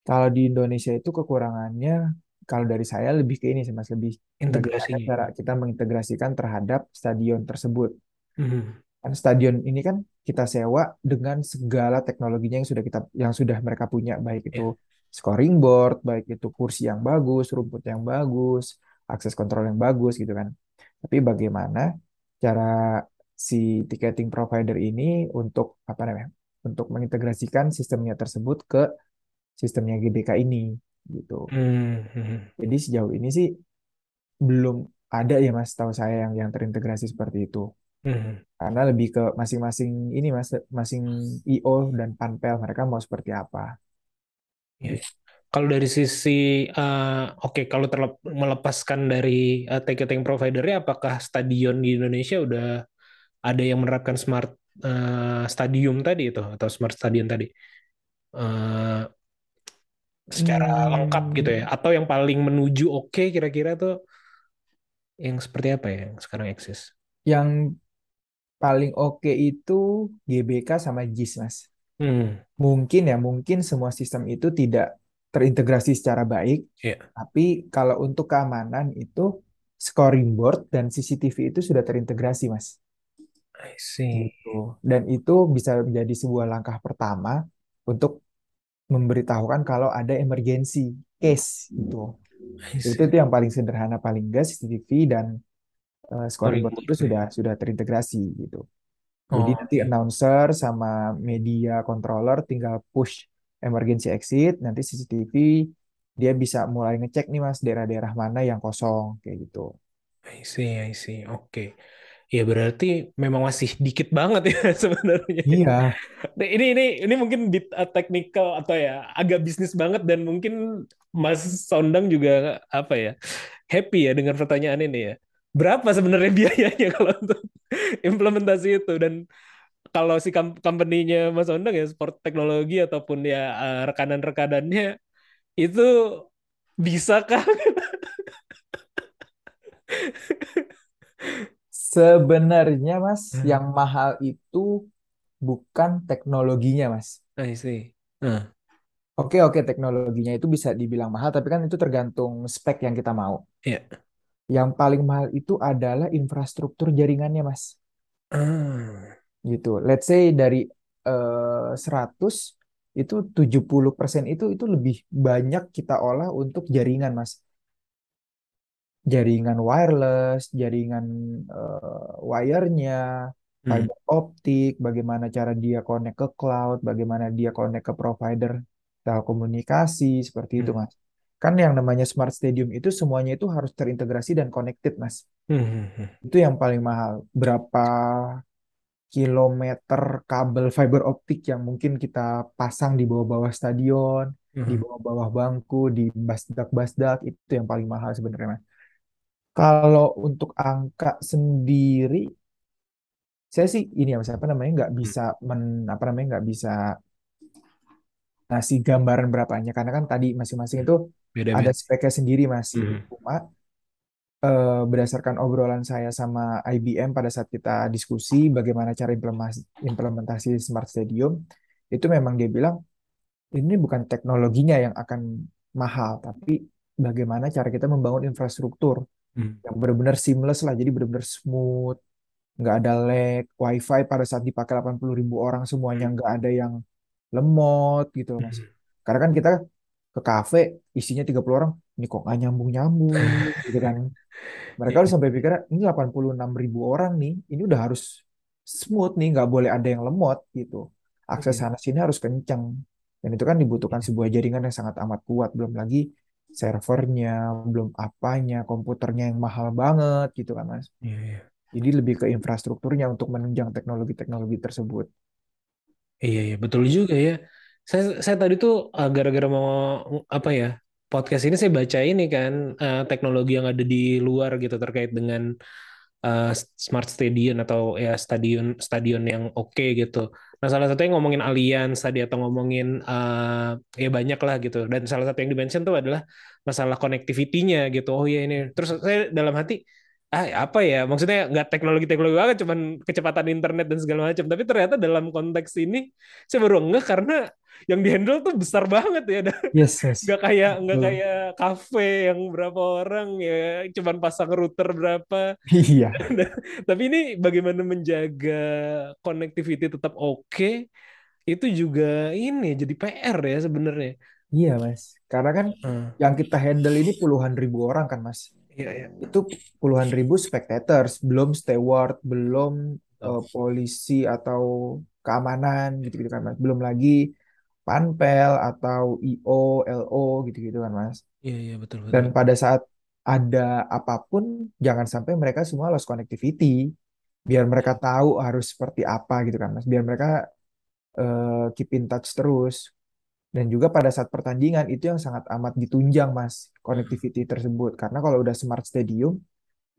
kalau di Indonesia itu kekurangannya kalau dari saya lebih ke ini sih Mas, lebih Integrasinya. cara kita mengintegrasikan terhadap stadion tersebut. Hmm. Kan stadion ini kan kita sewa dengan segala teknologinya yang sudah kita yang sudah mereka punya, baik itu scoring board, baik itu kursi yang bagus, rumput yang bagus, akses kontrol yang bagus gitu kan. Tapi bagaimana cara si ticketing provider ini untuk apa namanya? Untuk mengintegrasikan sistemnya tersebut ke sistemnya GBK ini gitu. Hmm. Hmm. Jadi sejauh ini sih belum ada ya Mas, tahu saya yang yang terintegrasi seperti itu. Hmm. Karena lebih ke masing-masing ini Mas, masing IO dan panpel mereka mau seperti apa. Iya. Kalau dari sisi, eh, oke, kalau terlep- melepaskan dari eh, ticketing providernya, apakah stadion di Indonesia udah ada yang menerapkan smart eh, stadium tadi itu atau smart stadion tadi secara lengkap gitu ya? Hmm, Atau yang paling menuju oke kira-kira tuh yang seperti apa ya yang sekarang eksis? yang paling oke itu GBK sama JIS Mas. Hmm, Mungkin ya, mungkin semua sistem itu tidak terintegrasi secara baik, iya. tapi kalau untuk keamanan itu scoring board dan CCTV itu sudah terintegrasi Mas. I see. Gitu. Dan itu bisa menjadi sebuah langkah pertama untuk memberitahukan kalau ada emergency case gitu. Itu itu yang paling sederhana paling enggak CCTV dan eh, scoreboard Paling itu ya. sudah sudah terintegrasi gitu. Jadi Oh, nanti oke. announcer sama media controller tinggal push emergency exit, nanti CCTV dia bisa mulai ngecek nih Mas daerah-daerah mana yang kosong kayak gitu. I see, I see. Oke. Ya berarti memang masih dikit banget ya sebenarnya. Iya, Nah, Ini ini ini mungkin bit uh, technical atau ya agak bisnis banget dan mungkin Mas Sondang juga apa ya happy ya dengan pertanyaan ini ya. Berapa sebenarnya biayanya kalau untuk implementasi itu dan kalau si com- company-nya Mas Sondang ya sport teknologi ataupun ya uh, rekanan-rekanannya itu bisakah? sebenarnya Mas Hmm. yang mahal itu bukan teknologinya Mas. I see. Nah, Oke oke teknologinya itu bisa dibilang mahal, tapi kan itu tergantung spek yang kita mau. Iya. Yang paling mahal itu adalah infrastruktur jaringannya Mas. ah, Gitu. Let's say dari eh, 100 itu 70% itu itu lebih banyak kita olah untuk jaringan Mas. Jaringan wireless, jaringan eh, wire-nya, hmm, fiber optik, bagaimana cara dia connect ke cloud, bagaimana dia connect ke provider telekomunikasi, seperti itu hmm, Mas. Kan yang namanya smart stadium itu semuanya itu harus terintegrasi dan connected Mas. hmm, hmm, hmm. Itu yang paling mahal. Berapa kilometer kabel fiber optik yang mungkin kita pasang di bawah-bawah stadion, di Hmm. bawah-bawah bangku, di basdak-basdak, itu yang paling mahal sebenarnya Mas. Kalau untuk angka sendiri, saya sih ini ya apa namanya nggak bisa men, apa namanya nggak bisa ngasih gambaran berapanya karena kan tadi masing-masing itu ada Beda-beda. speknya sendiri Mas gitu. Hmm. Cuma eh, berdasarkan obrolan saya sama IBM pada saat kita diskusi bagaimana cara implementasi, implementasi smart stadium, itu memang dia bilang ini bukan teknologinya yang akan mahal, tapi bagaimana cara kita membangun infrastruktur Hmm. yang benar-benar seamless lah, jadi benar-benar smooth, nggak ada lag, wifi pada saat dipakai 80 ribu orang semuanya nggak ada yang lemot gitu loh Mas. Hmm. Karena kan kita ke kafe isinya 30 orang, ini kok nggak nyambung-nyambung gitu kan. Mereka Iya. harus sampai pikir ini 86 ribu orang nih, ini udah harus smooth nih, nggak boleh ada yang lemot gitu. Akses Iya. sana sini harus kencang. Dan itu kan dibutuhkan sebuah jaringan yang sangat amat kuat, belum lagi servernya, belum apanya, komputernya yang mahal banget gitu kan Mas. Iya, iya. Jadi lebih ke infrastrukturnya untuk menunjang teknologi-teknologi tersebut. Iya, iya, betul juga ya. Saya saya tadi tuh uh, gara-gara mau apa ya podcast ini saya baca ini kan uh, teknologi yang ada di luar gitu terkait dengan uh, smart stadium atau ya stadion stadion yang oke gitu. Nah salah satunya ngomongin Allianz tadi atau ngomongin uh, ya banyak lah gitu. Dan salah satu yang dimention tuh adalah masalah connectivity-nya gitu. Oh iya ini. Terus saya dalam hati ah apa ya maksudnya nggak teknologi-teknologi banget cuman kecepatan internet dan segala macam tapi ternyata dalam konteks ini saya baru ngeh karena yang dihandle tuh besar banget ya Dan Yes, yes. nggak kayak nggak kayak kafe yang berapa orang ya cuman pasang router berapa Iya. tapi ini bagaimana menjaga connectivity tetap oke itu juga ini jadi PR ya sebenarnya Iya, Mas. Karena kan Hmm. yang kita handle ini puluhan ribu orang kan, Mas. Iya, iya. Itu puluhan ribu spectators, belum steward, belum eh, polisi atau keamanan gitu-gitu kan, Mas. Belum lagi panpel atau IO, LO gitu-gitu kan, Mas. Iya, iya, betul, betul. Dan pada saat ada apa pun, jangan sampai mereka semua lost connectivity. Biar mereka tahu harus seperti apa gitu kan, Mas. Biar mereka eh, keep in touch terus. Dan juga pada saat pertandingan itu yang sangat amat ditunjang Mas, connectivity tersebut. Karena kalau udah smart stadium,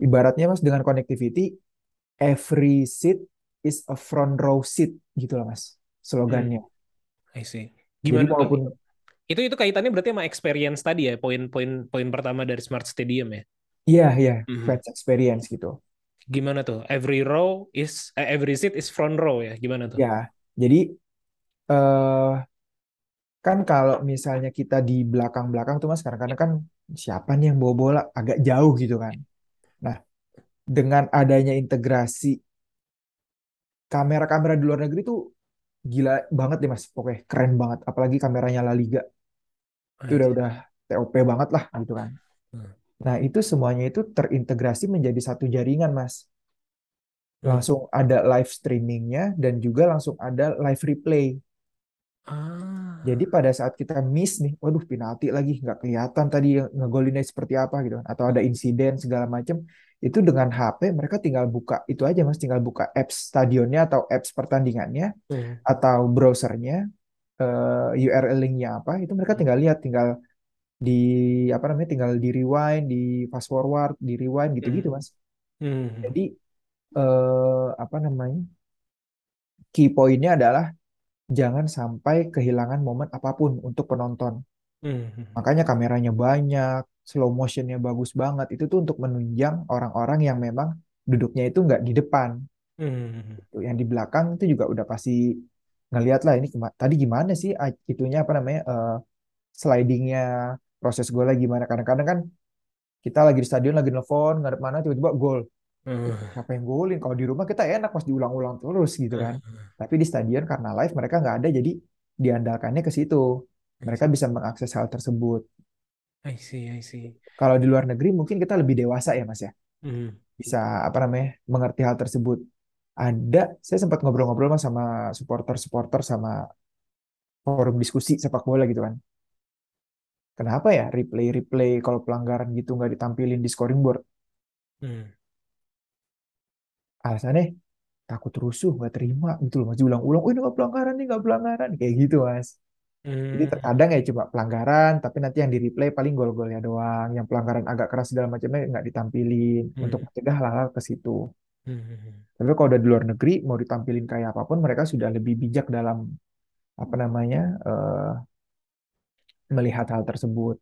ibaratnya Mas dengan connectivity, every seat is a front row seat gitu lah Mas, slogannya. I see. Jadi Gimana tuh? walaupun Itu itu kaitannya berarti sama experience tadi ya, poin-poin poin pertama dari Smart Stadium ya. iya iya Mhm. fans experience gitu. Gimana tuh? Every row is eh, every seat is front row ya. Gimana tuh? Ya, jadi eh kan kalau misalnya kita di belakang-belakang tuh Mas, kadang-kadang kan siapa nih yang bawa bola agak jauh gitu kan. Nah, dengan adanya integrasi kamera-kamera di luar negeri tuh gila banget deh Mas. Pokoknya keren banget. Apalagi kameranya La Liga. Itu udah udah TOP banget lah gitu kan. Hmm. Nah, itu semuanya itu terintegrasi menjadi satu jaringan, Mas. Hmm. Langsung ada live streamingnya dan juga langsung ada live replay. Ah. Jadi pada saat kita miss nih, waduh penalti lagi, nggak kelihatan tadi ngegolinnya seperti apa gitu kan. Atau ada insiden segala macam, itu dengan HP mereka tinggal buka itu aja Mas, tinggal buka apps stadionnya atau apps pertandingannya Hmm. atau browsernya eh, URL linknya apa, itu mereka tinggal lihat, tinggal di apa namanya, tinggal di rewind, di fast forward, di rewind gitu-gitu Hmm. Mas. Hmm. Jadi eh, apa namanya, key pointnya adalah jangan sampai kehilangan momen apa pun untuk penonton. Hmm. Makanya kameranya banyak, slow motionnya bagus banget. Itu tuh untuk menunjang orang-orang yang memang duduknya itu nggak di depan. Tuh, Yang di belakang itu juga udah pasti ngeliat lah ini tadi gimana sih itunya apa namanya eh, slidingnya proses golnya gimana. Kadang-kadang kan kita lagi di stadion lagi nelfon ngadep mana tiba-tiba gol. Siapa yang golin? Kalau di rumah kita enak pas diulang-ulang terus gitu kan. Tapi di stadion karena live mereka nggak ada jadi diandalkannya ke situ. Mereka bisa mengakses hal tersebut. I see, I see. Kalau di luar negeri mungkin kita lebih dewasa ya Mas ya. Hmm. Bisa apa namanya mengerti hal tersebut. Ada, saya sempat ngobrol-ngobrol Mas sama supporter-supporter sama forum diskusi sepak bola gitu kan. Kenapa ya replay-replay kalau pelanggaran gitu nggak ditampilin di scoring board? Hmm. Alasannya takut rusuh, nggak terima gitu loh. Masih ulang-ulang, oh ini nggak pelanggaran nih, nggak pelanggaran. Kayak gitu Mas. Jadi Hmm. terkadang ya coba pelanggaran, tapi nanti yang di replay paling gol-golnya doang. Yang pelanggaran agak keras segala macamnya nggak ditampilin Hmm. untuk mencegah hal-hal ke situ. Hmm. Tapi kalau udah di luar negeri, mau ditampilin kayak apa pun, mereka sudah lebih bijak dalam apa namanya eh, melihat hal tersebut.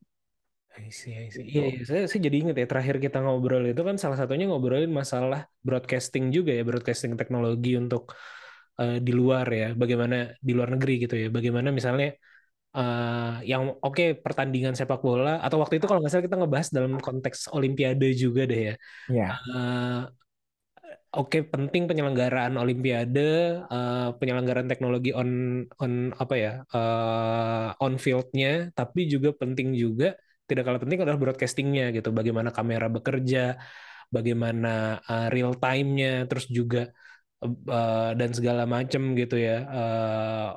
I see, I see. Gitu. Iya, iya. Saya, saya jadi ingat ya terakhir kita ngobrol itu kan salah satunya ngobrolin masalah broadcasting juga ya, broadcasting teknologi untuk eh, di luar ya, bagaimana di luar negeri gitu ya, bagaimana misalnya eh, yang oke pertandingan sepak bola atau waktu itu kalau nggak salah kita ngebahas dalam konteks Olimpiade juga deh ya. Ya, Eh, Oke, penting penyelenggaraan Olimpiade, eh, penyelenggaraan teknologi on on apa ya, eh, on fieldnya, tapi juga penting juga tidak kalah penting adalah broadcastingnya gitu. Bagaimana kamera bekerja, bagaimana eh, real time-nya, terus juga eh, dan segala macam gitu ya, eh,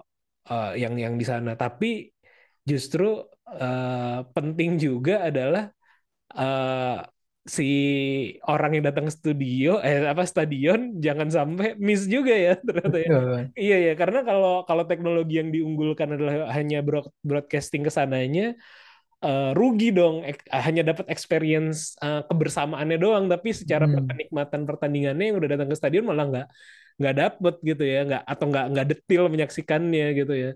eh, yang yang di sana. Tapi justru eh, penting juga adalah eh, si orang yang datang studio eh apa stadion jangan sampai miss juga ya ternyata ya. Iya ya karena kalau kalau teknologi yang diunggulkan adalah hanya broad- broadcasting ke sananya eh, rugi dong Ek- hanya dapat experience eh, kebersamaannya doang tapi secara Hmm. penikmatan pertandingannya yang udah datang ke stadion malah nggak nggak dapet gitu ya nggak atau nggak nggak detil menyaksikannya gitu ya.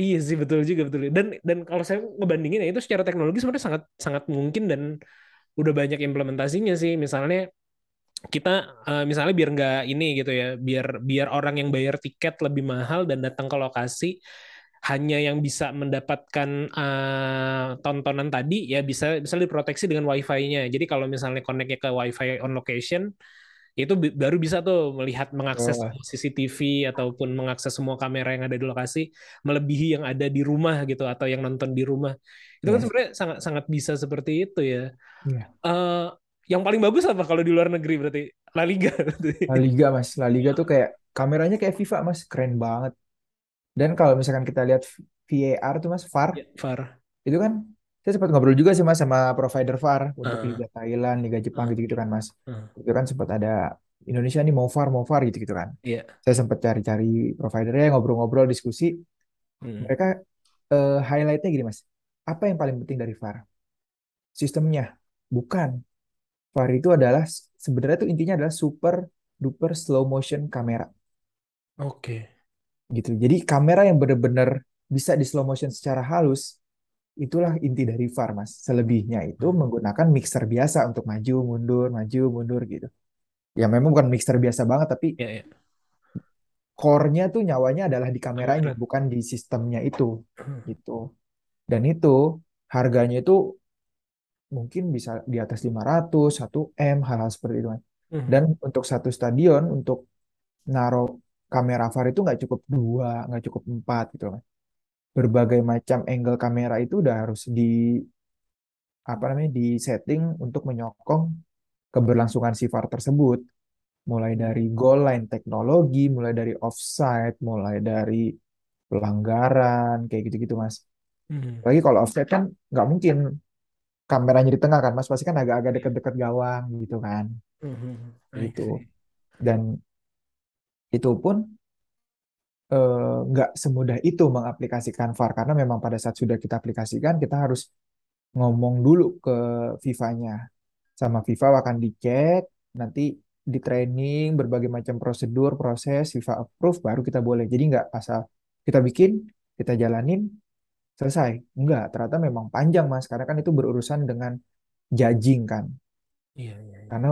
Iya sih betul juga betul. Dan dan kalau saya ngebandingin ya itu secara teknologi sebenarnya sangat sangat mungkin dan udah banyak implementasinya sih. Misalnya kita eh, misalnya biar nggak ini gitu ya, biar biar orang yang bayar tiket lebih mahal dan datang ke lokasi hanya yang bisa mendapatkan eh, tontonan tadi ya bisa bisa diproteksi dengan wifi-nya. Jadi kalau misalnya connect-nya ke wifi on location itu bi- baru bisa tuh melihat mengakses Betul. CCTV ataupun mengakses semua kamera yang ada di lokasi melebihi yang ada di rumah gitu atau yang nonton di rumah itu kan Yes. sebenarnya sangat sangat bisa seperti itu ya Iya. Eh, yang paling bagus apa kalau di luar negeri berarti La Liga. La Liga Mas, La Liga tuh kayak kameranya kayak FIFA Mas, keren banget. Dan kalau misalkan kita lihat VAR tuh Mas, VAR, Ya, VAR. itu kan saya sempat ngobrol juga sih Mas sama provider VAR untuk Ah. Liga Thailand, Liga Jepang Ah. gitu-gitu kan Mas. Ah. Itu kan sempat ada Indonesia nih mau VAR, mau VAR gitu-gitu kan. Iya. Saya sempat cari-cari providernya, ngobrol-ngobrol, diskusi. Hmm. Mereka eh, highlightnya gini Mas, apa yang paling penting dari VAR? Sistemnya, bukan. VAR itu adalah sebenarnya tuh intinya adalah super duper slow motion kamera Oke. Gitu. Jadi kamera yang benar-benar bisa di slow motion secara halus, itulah inti dari VAR, Mas. Selebihnya itu menggunakan mixer biasa untuk maju, mundur, maju, mundur gitu. Ya memang bukan mixer biasa banget, tapi Ya, ya. core-nya tuh nyawanya adalah di kameranya, Kamera. bukan di sistemnya itu Hmm. gitu. Dan itu harganya itu mungkin bisa di atas 500, 1 M, hal-hal seperti itu. Hmm. Dan untuk satu stadion, untuk naruh kamera VAR itu nggak cukup dua, nggak cukup empat gitu kan. Berbagai macam angle kamera itu udah harus di apa namanya di setting untuk menyokong keberlangsungan si VAR tersebut. Mulai dari goal line teknologi, mulai dari offside, mulai dari pelanggaran, kayak gitu-gitu Mas. Hmm. Lagi kalau offside kan nggak mungkin kameranya di tengah kan Mas, pasti kan agak-agak deket-deket gawang gitu kan. Hmm. I Gitu. Dan itu pun eh, nggak semudah itu mengaplikasikan VAR karena memang pada saat sudah kita aplikasikan kita harus ngomong dulu ke FIFA-nya sama FIFA akan dicek nanti di training berbagai macam prosedur proses FIFA approve baru kita boleh. Jadi nggak asal kita bikin kita jalanin selesai. Enggak ternyata memang panjang mas. Karena kan itu berurusan dengan judging kan Iya, iya, iya. karena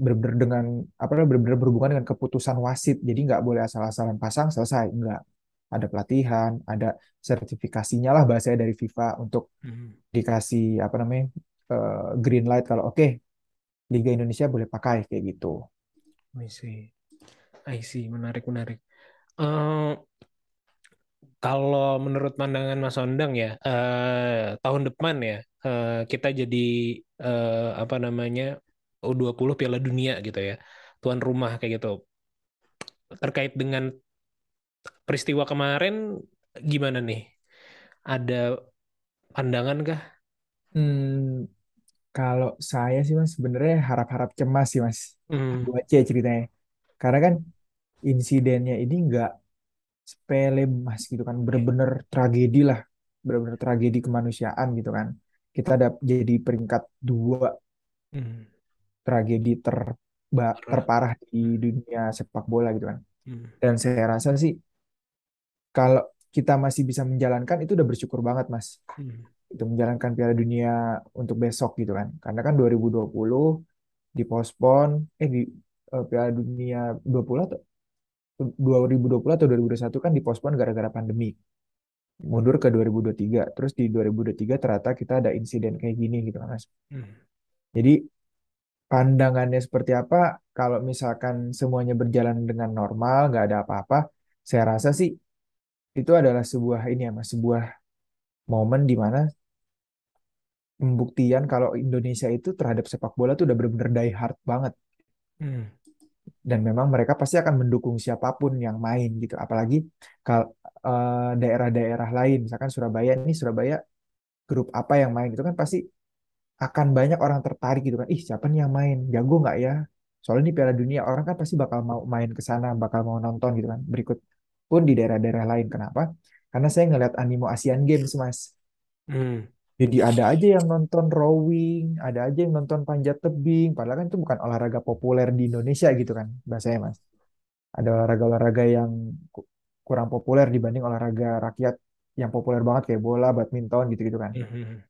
bener-bener dengan apa namanya, bener-bener berhubungan dengan keputusan wasit jadi nggak boleh asal-asalan pasang selesai enggak ada pelatihan ada sertifikasinya lah bahasanya dari FIFA untuk Hmm. dikasih apa namanya eh, green light kalau oke Liga Indonesia boleh pakai kayak gitu I see. I see. Menarik, menarik. Eh, kalau menurut pandangan Mas Ondang ya, eh, tahun depan ya, eh, kita jadi eh, apa namanya U20 Piala Dunia gitu ya, tuan rumah kayak gitu. Terkait dengan peristiwa kemarin, gimana nih? Ada pandangan kah? Hmm, kalau saya sih mas sebenarnya harap-harap cemas sih mas Hmm. Aja ceritanya karena kan insidennya ini nggak sepele mas gitu kan bener-bener tragedi lah bener-bener tragedi kemanusiaan gitu kan kita ada jadi peringkat dua Hmm. tragedi Parah. terparah di dunia sepak bola gitu kan Hmm. dan saya rasa sih kalau kita masih bisa menjalankan itu udah bersyukur banget mas Hmm. itu menjalankan Piala Dunia untuk besok gitu kan. Karena kan 2020 dipospon eh di eh, Piala Dunia 20 atau 2020 atau 2021 kan dipospon gara-gara pandemi. Mundur ke 2023. Terus di 2023 ternyata kita ada insiden kayak gini gitu kan Mas. Hmm. Jadi pandangannya seperti apa kalau misalkan semuanya berjalan dengan normal, nggak ada apa-apa, saya rasa sih itu adalah sebuah ini ya Mas, sebuah momen di mana pembuktian kalau Indonesia itu terhadap sepak bola tuh udah benar-benar die hard banget Hmm. Dan memang mereka pasti akan mendukung siapa pun yang main gitu. Apalagi kalau eh, daerah-daerah lain. Misalkan Surabaya ini Surabaya grup apa yang main gitu kan pasti akan banyak orang tertarik gitu kan. Ih siapa nih yang main? Jago nggak ya? Soalnya ini Piala Dunia orang kan pasti bakal mau main ke sana bakal mau nonton gitu kan. Berikut pun di daerah-daerah lain. Kenapa? Karena saya ngeliat animo Asian Games mas. Hmm. Jadi ada aja yang nonton rowing, ada aja yang nonton panjat tebing, padahal kan itu bukan olahraga populer di Indonesia gitu kan, bahasanya Mas. Ada olahraga-olahraga yang ku- kurang populer dibanding olahraga rakyat yang populer banget kayak bola, badminton gitu-gitu kan. Hmm.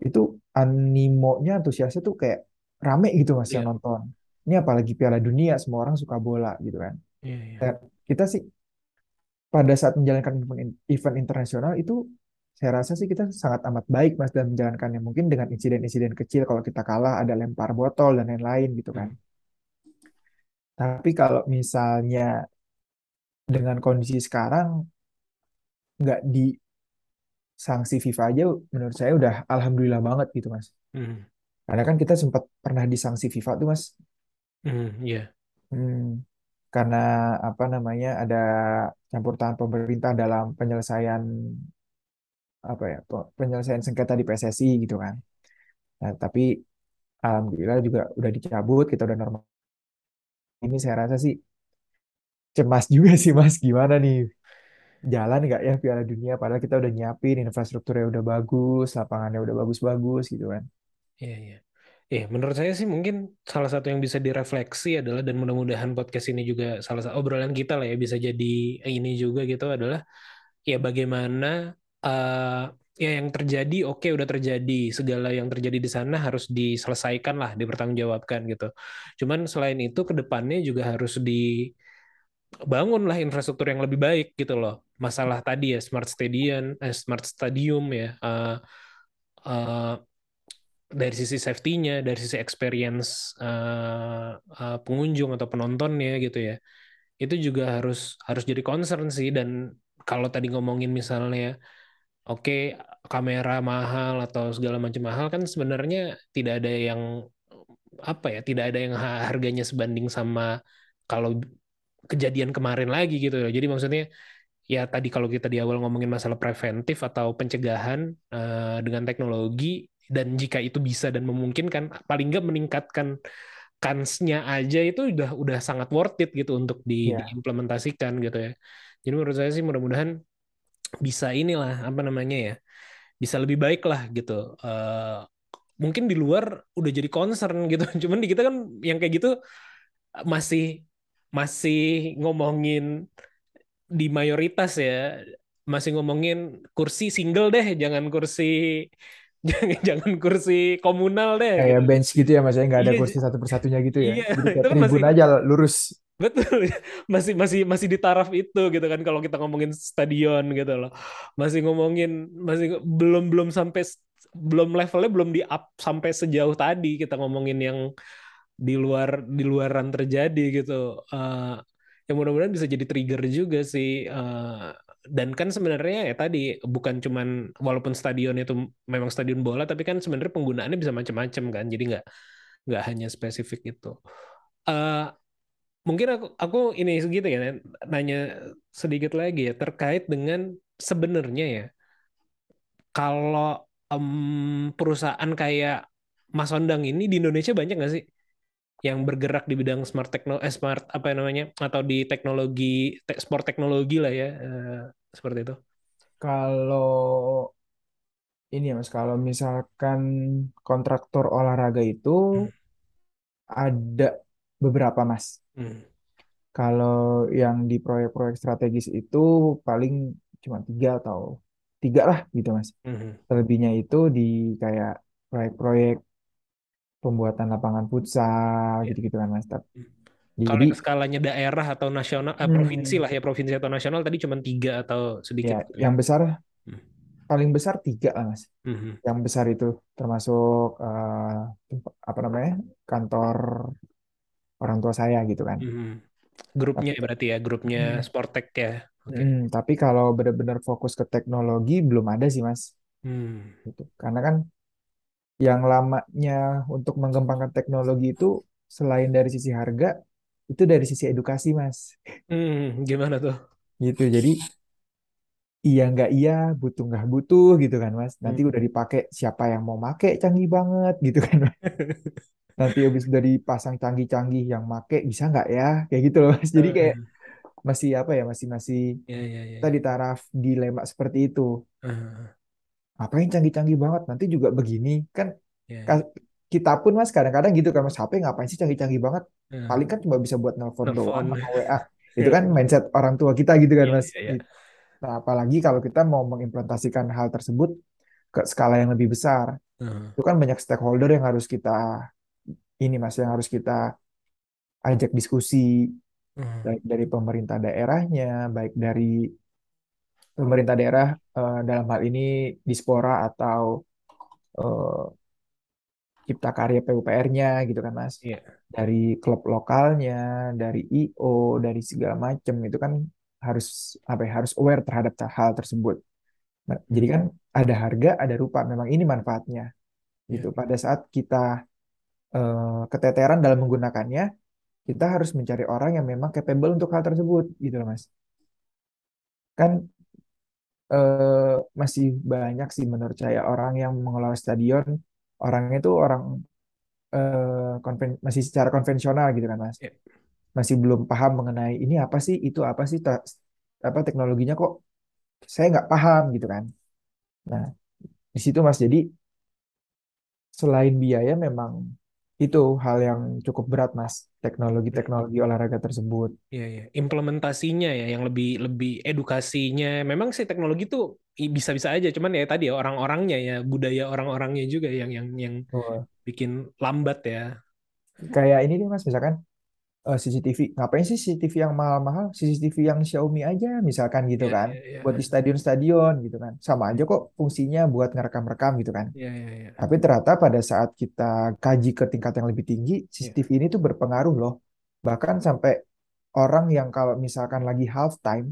Itu animonya, antusiasnya tuh kayak rame gitu Mas yang Iya. nonton. Ini apalagi Piala Dunia, semua orang suka bola gitu kan. Iya, iya. Kita sih pada saat menjalankan event internasional itu saya rasa sih kita sangat amat baik mas dalam menjalankannya mungkin dengan insiden-insiden kecil kalau kita kalah ada lempar botol dan lain-lain gitu kan tapi kalau misalnya dengan kondisi sekarang nggak di sanksi FIFA aja menurut saya udah alhamdulillah banget gitu mas Hmm. karena kan kita sempat pernah disanksi FIFA tuh mas Hmm. Iya. Hmm, karena apa namanya ada campur tangan pemerintah dalam penyelesaian apa ya pe- penyelesaian sengketa di PSSI gitu kan. Nah, tapi alhamdulillah juga udah dicabut, kita udah normal. Ini saya rasa sih cemas juga sih Mas, gimana nih jalan nggak ya Piala Dunia? Padahal kita udah nyiapin infrastrukturnya udah bagus, lapangannya udah bagus-bagus gitu kan. Iya, iya. Eh, menurut saya sih mungkin salah satu yang bisa direfleksi adalah dan mudah-mudahan podcast ini juga salah satu obrolan kita lah ya bisa jadi ini juga gitu adalah ya bagaimana eh, ya yang terjadi oke udah terjadi segala yang terjadi di sana harus diselesaikan lah dipertanggungjawabkan gitu. Cuman selain itu ke depannya juga harus dibangun lah infrastruktur yang lebih baik gitu loh. Masalah tadi ya smart stadium, eh, smart stadium ya. eh, eh, dari sisi safety-nya, dari sisi experience uh, uh, pengunjung atau penontonnya gitu ya. itu juga harus harus jadi concern sih dan kalau tadi ngomongin misalnya oke kamera mahal atau segala macam mahal kan sebenarnya tidak ada yang apa ya tidak ada yang ha- harganya sebanding sama kalau kejadian kemarin lagi gitu loh. Jadi maksudnya ya tadi kalau kita di awal ngomongin masalah preventif atau pencegahan eh, dengan teknologi dan jika itu bisa dan memungkinkan paling nggak meningkatkan kansnya aja itu udah udah sangat worth it gitu untuk di, Iya. diimplementasikan gitu ya. Jadi menurut saya sih mudah-mudahan bisa inilah apa namanya ya bisa lebih baik lah gitu. Eh, mungkin di luar udah jadi concern gitu. Cuman di kita kan yang kayak gitu masih masih ngomongin di mayoritas ya masih ngomongin kursi single deh, jangan kursi jangan jangan kursi komunal deh Kayak gitu. bench gitu ya Mas ya, nggak ada Iya, kursi satu persatunya gitu ya. iya, Jadi kayak itu tribun masih aja lurus. Betul, masih masih masih di taraf itu gitu kan kalau kita ngomongin stadion gitu loh. Masih ngomongin masih belum belum sampai belum levelnya belum di up sampai sejauh tadi kita ngomongin yang di luar di luaran terjadi gitu. Eh yang mudah-mudahan bisa jadi trigger juga sih. Eh, dan kan sebenarnya ya tadi bukan cuman walaupun stadion itu memang stadion bola tapi kan sebenarnya penggunaannya bisa macam-macam kan. Jadi nggak nggak hanya spesifik itu. Eh mungkin aku aku ini segitu ya nanya sedikit lagi ya terkait dengan sebenarnya ya kalau em, perusahaan kayak Mas Ondang ini di Indonesia banyak nggak sih yang bergerak di bidang smart tekno eh, smart apa namanya atau di teknologi te- sport teknologi lah ya eh, seperti itu. Kalau ini ya Mas, kalau misalkan kontraktor olahraga itu Hmm. ada beberapa Mas. Hmm. Kalau yang di proyek-proyek strategis itu paling cuma tiga atau tiga lah gitu Mas. Hmm. Selebihnya itu di kayak proyek-proyek pembuatan lapangan futsal Ya. gitu-gitu kan Mas. Tapi- Kalau Jadi yang skalanya daerah atau nasional, eh, Hmm. provinsi lah ya provinsi atau nasional tadi cuma tiga atau sedikit. ya gitu ya. yang besar Hmm. paling besar tiga lah Mas. Mhm. Yang besar itu termasuk tempat- apa namanya kantor orang tua saya gitu kan. Mhm. Grupnya Tapi, berarti ya, grupnya Hmm. Sportek ya. Oke. Hmm, tapi kalau benar-benar fokus ke teknologi belum ada sih Mas. Hmm. Gitu. Karena kan yang lamanya untuk mengembangkan teknologi itu selain dari sisi harga, itu dari sisi edukasi Mas. Hmm, gimana tuh? Gitu. Jadi iya nggak iya, butuh nggak butuh gitu kan Mas. Nanti Hmm. udah dipakai siapa yang mau make canggih banget gitu kan. Mas. Nanti habis udah dipasang canggih-canggih yang make bisa nggak ya? Kayak gitu loh Mas. Jadi kayak masih apa ya? Masih masih ya, ya, ya. kita di taraf dilema seperti itu. Eh, Apa yang canggih-canggih banget? Nanti juga begini kan ya, kita pun Mas kadang-kadang gitu kan Mas HP ngapain sih canggih-canggih banget? Paling kan cuma bisa buat nelpon doang WA. Itu kan mindset orang tua kita gitu kan Iya, Mas. iya, iya. Nah, apalagi kalau kita mau mengimplementasikan hal tersebut ke skala yang lebih besar. Eh, Itu kan banyak stakeholder yang harus kita ini Mas, yang harus kita ajak diskusi eh. baik dari pemerintah daerahnya, baik dari pemerintah daerah eh, dalam hal ini Dispora atau eh, Cipta Karya PUPR-nya gitu kan Mas. Iya. Dari klub lokalnya, dari IO, dari segala macam itu kan harus apa ya, harus aware terhadap hal tersebut. Nah, jadi kan ada harga, ada rupa. Memang ini manfaatnya Iya. gitu. Pada saat kita eh, keteteran dalam menggunakannya, kita harus mencari orang yang memang capable untuk hal tersebut gitu loh Mas. Kan eh, masih banyak sih menurut saya orang yang mengelola stadion, orangnya itu orang eh, konven- masih secara konvensional gitu kan Mas. Iya. Masih belum paham mengenai ini apa sih, itu apa sih, ta- apa teknologinya kok saya nggak paham gitu kan. Nah, di situ Mas jadi selain biaya memang itu hal yang cukup berat Mas, teknologi-teknologi olahraga tersebut. Iya, iya. Implementasinya ya yang lebih lebih edukasinya. Memang sih teknologi tuh i- bisa-bisa aja, cuman ya tadi ya orang-orangnya ya, budaya orang-orangnya juga yang yang yang Tuh. bikin lambat ya. Kayak ini nih Mas, misalkan eh, CCTV, ngapain sih CCTV yang mahal-mahal? CCTV yang Xiaomi aja misalkan gitu Iya, kan. iya, iya. Buat di stadion-stadion gitu kan. Sama aja kok fungsinya buat ngerekam-rekam gitu kan. Iya, iya, iya. Tapi ternyata pada saat kita kaji ke tingkat yang lebih tinggi, Iya. CCTV ini tuh berpengaruh loh. Bahkan sampai orang yang kalau misalkan lagi halftime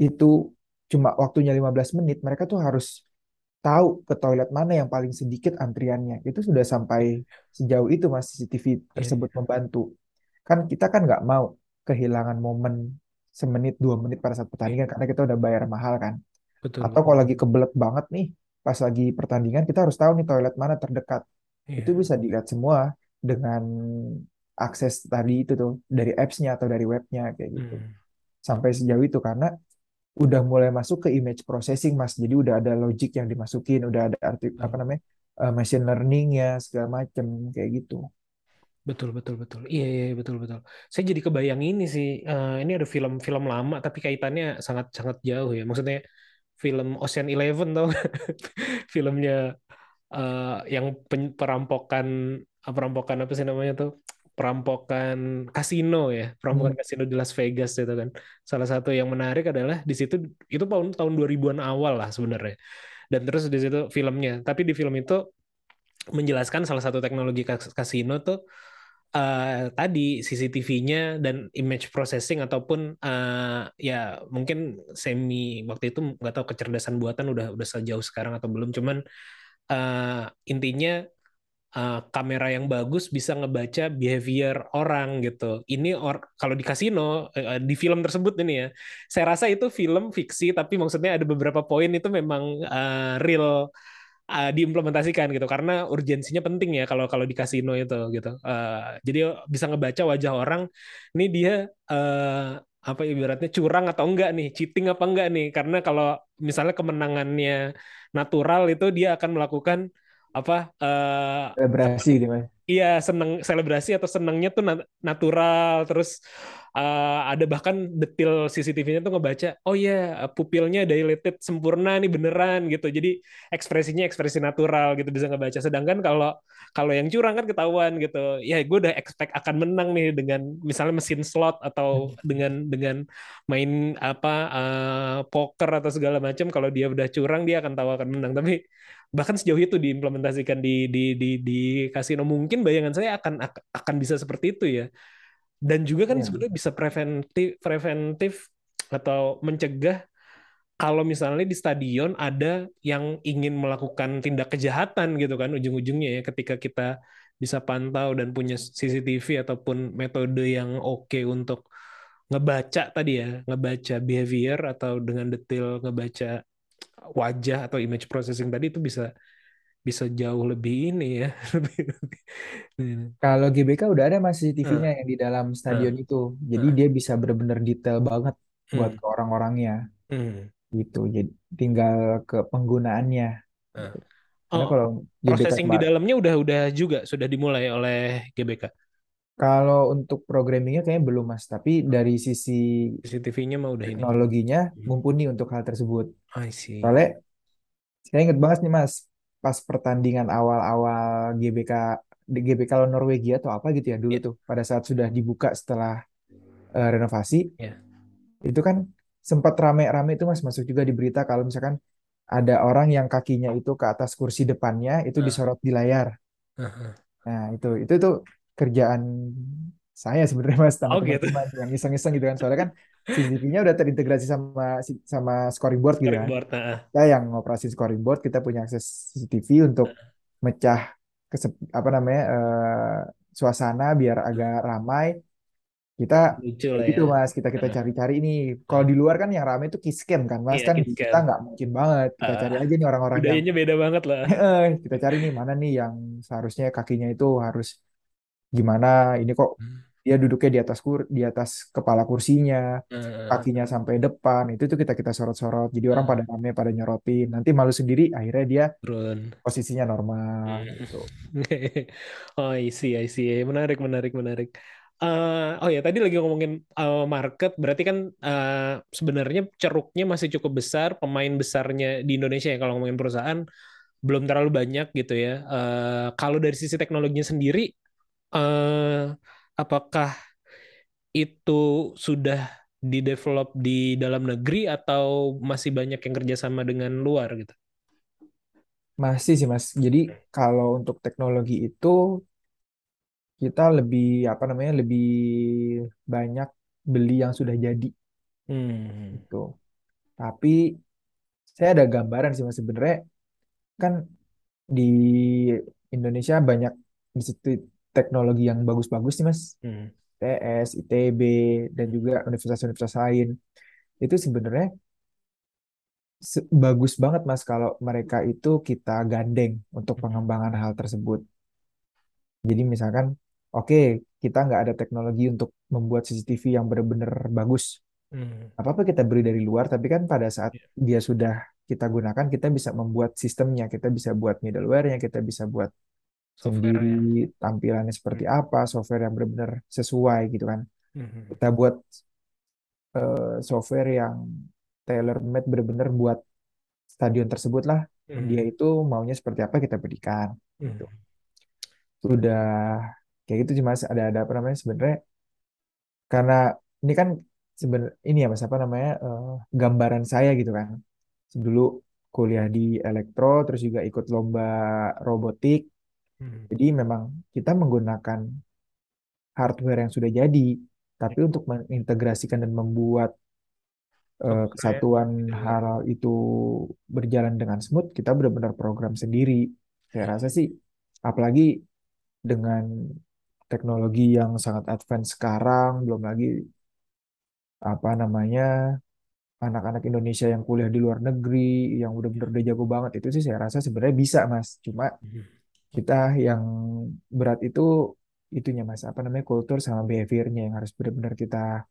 itu cuma waktunya 15 menit, mereka tuh harus tahu ke toilet mana yang paling sedikit antriannya. Itu sudah sampai sejauh itu Mas CCTV Iya, tersebut membantu. Kan kita kan nggak mau kehilangan momen semenit dua menit pada saat pertandingan karena kita udah bayar mahal kan. betul. Atau kalau lagi kebelet banget nih pas lagi pertandingan kita harus tahu nih toilet mana terdekat. Iya. Itu bisa dilihat semua dengan akses tadi itu tuh dari apps-nya atau dari webnya kayak gitu. Hmm. Sampai sejauh itu karena udah mulai masuk ke image processing Mas. Jadi udah ada logic yang dimasukin, udah ada arti Betul. apa namanya? eh, machine learning-nya segala macem kayak gitu. Betul, betul, betul. Iya, iya, iya, betul, betul. Saya jadi kebayang ini sih. eh, ini ada film-film lama, tapi kaitannya sangat-sangat jauh ya. Maksudnya film Ocean Eleven tau nggak? Filmnya eh, yang pen- perampokan, eh, perampokan apa sih namanya tuh? Perampokan kasino ya, perampokan Hmm. kasino di Las Vegas itu kan. Salah satu yang menarik adalah di situ itu tahun tahun 2000-an awal lah sebenarnya. Dan terus di situ filmnya. Tapi di film itu menjelaskan salah satu teknologi kas- kasino tuh eh, tadi CCTV-nya dan image processing ataupun eh, ya mungkin semi waktu itu nggak tahu kecerdasan buatan udah udah sejauh sekarang atau belum cuman eh, intinya eh, kamera yang bagus bisa ngebaca behavior orang gitu. Ini or kalau di kasino eh, di film tersebut ini ya, saya rasa itu film fiksi tapi maksudnya ada beberapa poin itu memang eh, real uh, diimplementasikan gitu karena urgensinya penting ya kalau kalau di kasino itu gitu. Uh, jadi bisa ngebaca wajah orang, ini dia uh, apa ibaratnya curang atau enggak nih, cheating apa enggak nih? Karena kalau misalnya kemenangannya natural itu dia akan melakukan apa uh, Selebrasi gitu Mas. Iya, seneng selebrasi atau senengnya tuh nat- natural terus uh, ada bahkan detil CCTV-nya tuh ngebaca, oh iya pupilnya dilated sempurna nih beneran gitu. Jadi ekspresinya ekspresi natural gitu bisa ngebaca. Sedangkan kalau kalau yang curang kan ketahuan gitu. Ya gue udah expect akan menang nih dengan misalnya mesin slot atau dengan dengan main apa uh, poker atau segala macam. Kalau dia udah curang dia akan tahu akan menang. Tapi bahkan sejauh itu diimplementasikan di di di di kasino mungkin bayangan saya akan akan bisa seperti itu ya dan juga kan Iya. sebenarnya bisa preventif preventif atau mencegah kalau misalnya di stadion ada yang ingin melakukan tindak kejahatan gitu kan ujung-ujungnya ya ketika kita bisa pantau dan punya CCTV ataupun metode yang oke untuk ngebaca tadi ya ngebaca behavior atau dengan detail ngebaca wajah atau image processing tadi itu bisa bisa jauh lebih ini ya lebih, lebih- ini. Kalau GBK udah ada Mas Hmm. CCTV-nya yang di dalam stadion itu. Jadi dia bisa benar-benar detail banget buat Hmm. ke orang-orangnya Hmm. gitu. Jadi tinggal ke penggunaannya. Karena Oh, kalau GBK processing di dalamnya udah udah juga sudah dimulai oleh GBK kalau untuk programmingnya kayaknya belum Mas, tapi dari sisi CCTV-nya mah udah ini teknologinya Hmm. mumpuni untuk hal tersebut. I see Soalnya saya inget banget nih Mas, pas pertandingan awal-awal GBK di GBK lawan Norwegia atau apa gitu ya dulu Iya. tuh, pada saat sudah dibuka setelah eh, renovasi, Iya. itu kan sempat rame-rame itu Mas masuk juga di berita kalau misalkan ada orang yang kakinya itu ke atas kursi depannya itu Ah. disorot di layar. Aha. Nah itu itu tuh kerjaan saya sebenarnya Mas sama Oh, gitu. yang iseng-iseng gitu kan, soalnya kan CCTV-nya udah terintegrasi sama sama scoring board gitu kan. Scoring board, nah. kita yang ngoperasin scoring board kita punya akses CCTV untuk mecah kesep, apa namanya eh, suasana biar agak ramai. Kita lucu lah gitu ya. Mas. Kita kita cari-cari ini. Kalau di luar kan yang ramai itu kiss cam kan mas? Iya, kan kita nggak mungkin banget. Kita cari Ah, aja nih orang-orang yang beda banget lah. Kita cari nih mana nih yang seharusnya kakinya itu harus gimana ini kok Hmm. Dia duduknya di atas kur di atas kepala kursinya Heeh. kakinya sampai depan itu tuh kita kita sorot-sorot. Jadi orang Hmm. pada rame pada nyorotin. Nanti malu sendiri akhirnya dia turun. posisinya normal Hmm. gitu. Oh I see I see. Menarik menarik menarik. Eh, oh ya tadi lagi ngomongin eh, market berarti kan eh, sebenarnya ceruknya masih cukup besar pemain besarnya di Indonesia ya kalau ngomongin perusahaan belum terlalu banyak gitu ya. Eh, kalau dari sisi teknologinya sendiri eh, apakah itu sudah di-develop di dalam negeri atau masih banyak yang kerjasama dengan luar gitu? masih sih mas jadi kalau untuk teknologi itu kita lebih apa namanya lebih banyak beli yang sudah jadi Hmm. gitu. Tapi saya ada gambaran sih mas sebenarnya kan di Indonesia banyak institut teknologi yang bagus-bagus nih mas. Hmm. TS, ITB, dan juga universitas-universitas lain. Itu sebenarnya se- bagus banget mas kalau mereka itu kita gandeng untuk pengembangan hal tersebut. Jadi misalkan, oke kita nggak ada teknologi untuk membuat CCTV yang benar-benar bagus. Hmm. Apa-apa kita beri dari luar, tapi kan pada saat Iya. dia sudah kita gunakan, kita bisa membuat sistemnya, kita bisa buat middleware-nya, kita bisa buat Sendiri tampilannya seperti apa, software yang benar-benar sesuai gitu kan. Hmm. Kita buat eh, software yang tailor-made benar-benar buat stadion tersebut lah. Hmm. Dia itu maunya seperti apa kita berikan. Hmm. Sudah kayak gitu sih Mas. Ada ada apa namanya sebenarnya karena ini kan seben ini ya Mas apa namanya eh, gambaran saya gitu kan. Dulu kuliah di elektro terus juga ikut lomba robotik. Hmm. Jadi memang kita menggunakan hardware yang sudah jadi, tapi untuk mengintegrasikan dan membuat ya. kesatuan Gitu. hal itu berjalan dengan smooth, kita benar-benar program sendiri. Saya rasa sih, apalagi dengan teknologi yang sangat advance sekarang, belum lagi apa namanya anak-anak Indonesia yang kuliah di luar negeri, yang benar-benar udah jago banget, itu sih saya rasa sebenarnya bisa, Mas. Cuma Hmm. Kita yang berat itu itunya Mas, apa namanya kultur sama behaviornya yang harus benar-benar kita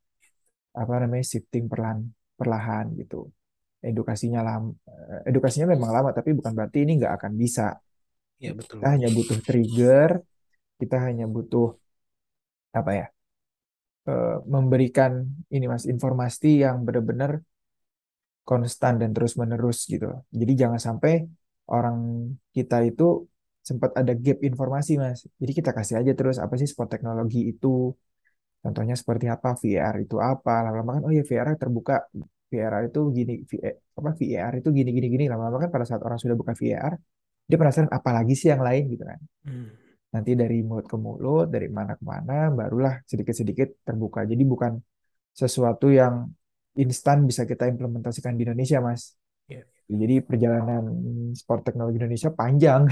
apa namanya shifting perlahan perlahan gitu. Edukasinya lama, edukasinya memang lama, tapi bukan berarti ini nggak akan bisa. Ya betul. Kita hanya butuh trigger, kita hanya butuh apa ya, eh, memberikan ini Mas informasi yang benar-benar konstan dan terus-menerus gitu. Jadi jangan sampai orang kita itu sempat ada gap informasi Mas. Jadi kita kasih aja terus apa sih sport teknologi itu. Contohnya seperti apa, VAR itu apa. Lama-lama kan oh ya VAR terbuka. VAR itu gini, V- apa VAR itu gini gini gini. Lama-lama kan pada saat orang sudah buka VAR, dia penasaran apa lagi sih yang lain gitu kan. Hmm. Nanti dari mulut ke mulut, dari mana ke mana, barulah sedikit-sedikit terbuka. Jadi bukan sesuatu yang instan bisa kita implementasikan di Indonesia, Mas. Jadi perjalanan sport teknologi Indonesia panjang,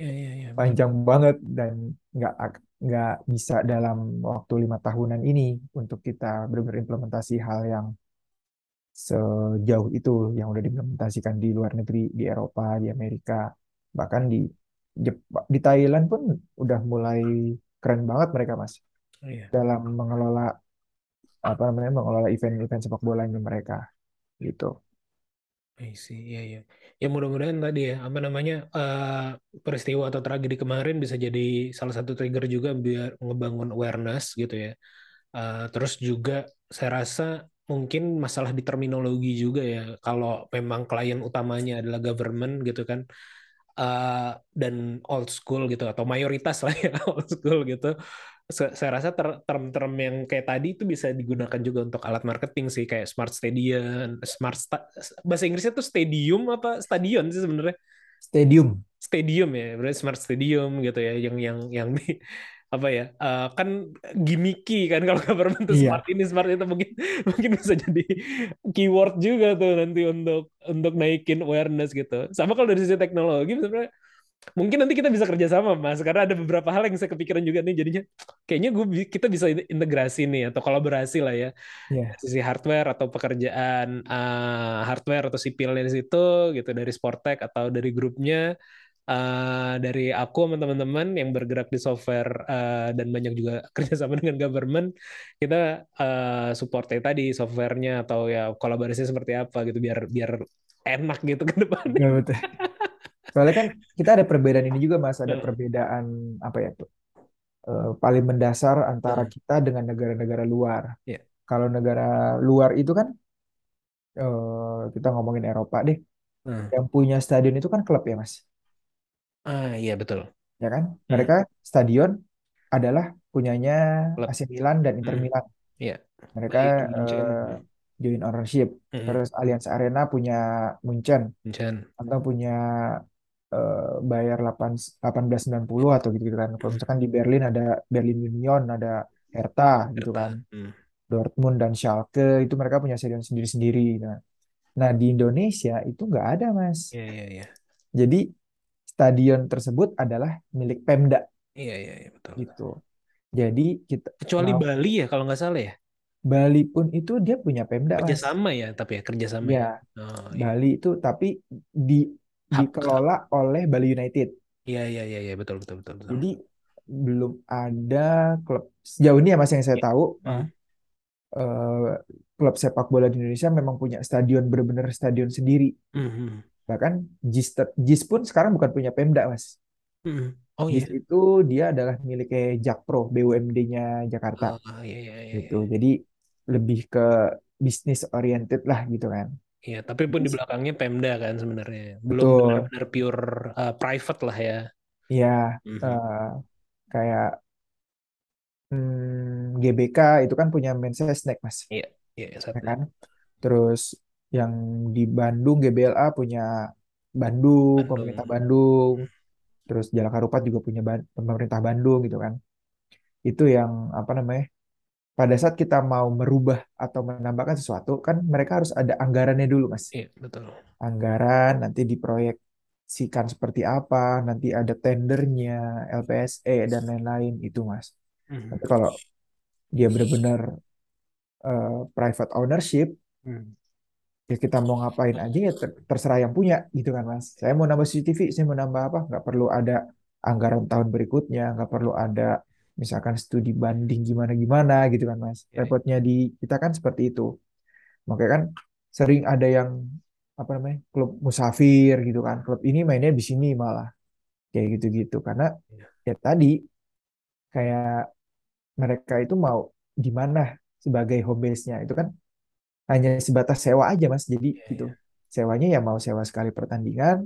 Ya, ya, ya. panjang banget dan nggak ak- nggak bisa dalam waktu lima tahunan ini untuk kita benar-benar implementasi hal yang sejauh itu yang udah diimplementasikan di luar negeri, di Eropa, di Amerika, bahkan di Jep- di Thailand pun udah mulai keren banget mereka, Mas, Iya. dalam mengelola apa namanya mengelola event-event sepak bolanya mereka gitu. I see, iya, iya. Ya mudah-mudahan tadi ya, apa namanya, eh, peristiwa atau tragedi kemarin bisa jadi salah satu trigger juga biar ngebangun awareness gitu ya. Eh, terus juga saya rasa mungkin masalah di terminologi juga ya, kalau memang klien utamanya adalah government gitu kan, eh, dan old school gitu, atau mayoritas lah ya, old school gitu. Saya rasa ter- term-term yang kayak tadi itu bisa digunakan juga untuk alat marketing sih, kayak smart stadium, smart sta- bahasa Inggrisnya tuh stadium apa stadion sih sebenarnya? Stadium. Stadium ya, berarti smart stadium gitu ya, yang yang yang di apa ya? eh, kan gimmicky kan kalau government tuh Iya. smart ini smart itu mungkin mungkin bisa jadi keyword juga tuh nanti untuk untuk naikin awareness gitu. Sama kalau dari sisi teknologi sebenarnya mungkin nanti kita bisa kerjasama mas karena ada beberapa hal yang saya kepikiran juga nih jadinya. Kayaknya gue kita bisa integrasi nih atau kolaborasi lah ya. Dari sisi hardware atau pekerjaan eh, hardware atau sipilnya di situ gitu dari Sportek atau dari grupnya. Eh, dari aku sama teman-teman yang bergerak di software eh, dan banyak juga kerjasama dengan government kita eh, supportnya tadi softwarenya atau ya kolaborasinya seperti apa gitu biar biar enak gitu ke depannya Betul, betul. Soalnya kan kita ada perbedaan ini juga Mas, ada Nah. perbedaan apa ya tuh? eh, paling mendasar antara Hmm. kita dengan negara-negara luar. Iya. Kalau negara luar itu kan eh, kita ngomongin Eropa deh, Hmm. yang punya stadion itu kan klub ya Mas, ah iya betul ya kan? Hmm. Mereka stadion adalah punyanya Klub. AC Milan dan Inter Hmm. Milan. Iya. Mereka Baik, Munchen. eh, joint ownership. Hmm. Terus Allianz Arena punya Munchen Munchen. atau punya eh, bayar 8 1890 atau gitu-gitu kan. Kalau misalkan di Berlin ada Berlin Union, ada Hertha gitu kan. Hmm. Dortmund dan Schalke itu mereka punya stadion sendiri-sendiri. Nah, nah di Indonesia itu nggak ada mas. Iya, iya, iya. Jadi stadion tersebut adalah milik Pemda Iya, iya, iya, betul. gitu. Jadi kita Kecuali mau Bali ya kalau nggak salah ya. Bali pun itu dia punya Pemda mas. Kerjasama ya, tapi ya kerjasama ya. Ya Oh, iya. Bali itu tapi di dikelola oleh Bali United. Iya, iya, iya, iya, betul, betul, betul, betul. Jadi belum ada klub sejauh ini ya mas yang saya Iya. tahu Hmm. eh, klub sepak bola di Indonesia memang punya stadion benar-benar stadion sendiri. Mhm. Bahkan JIS, JIS pun sekarang bukan punya Pemda mas. Mhm. Oh JIS iya. itu dia adalah miliknya Jakpro, BUMD-nya Jakarta Ah, iya, iya, iya, gitu. iya. Jadi lebih ke bisnis oriented lah gitu kan. Iya, tapi pun di belakangnya Pemda kan sebenarnya. Belum betul. benar-benar pure uh, private lah ya. Ya Mhm. eh, kayak hmm, GBK itu kan punya Mensesnek mas, Iya, iya, ya satu. kan? Terus yang di Bandung GBLA punya Bandung, Bandung. pemerintah Bandung. Terus Jalak Harupat juga punya Ban- pemerintah Bandung gitu kan. Itu yang apa namanya? Pada saat kita mau merubah atau menambahkan sesuatu kan mereka harus ada anggarannya dulu mas. Iya, betul. Anggaran nanti diproyeksikan seperti apa, nanti ada tendernya, LPSE dan lain-lain itu mas. Mhm. Tapi kalau dia benar-benar eh, private ownership, Mhm. ya kita mau ngapain aja ya ter- terserah yang punya gitu kan mas. Saya mau nambah CCTV, saya mau nambah apa, nggak perlu ada anggaran tahun berikutnya, nggak perlu ada misalkan studi banding gimana-gimana gitu kan mas. Iya. Repotnya di kita kan seperti itu. Makanya kan sering ada yang apa namanya klub musafir gitu kan, klub ini mainnya di sini malah kayak gitu-gitu karena Iya. ya tadi kayak mereka itu mau di mana sebagai home base-nya itu kan hanya sebatas sewa aja mas jadi Iya, gitu iya. sewanya ya mau sewa sekali pertandingan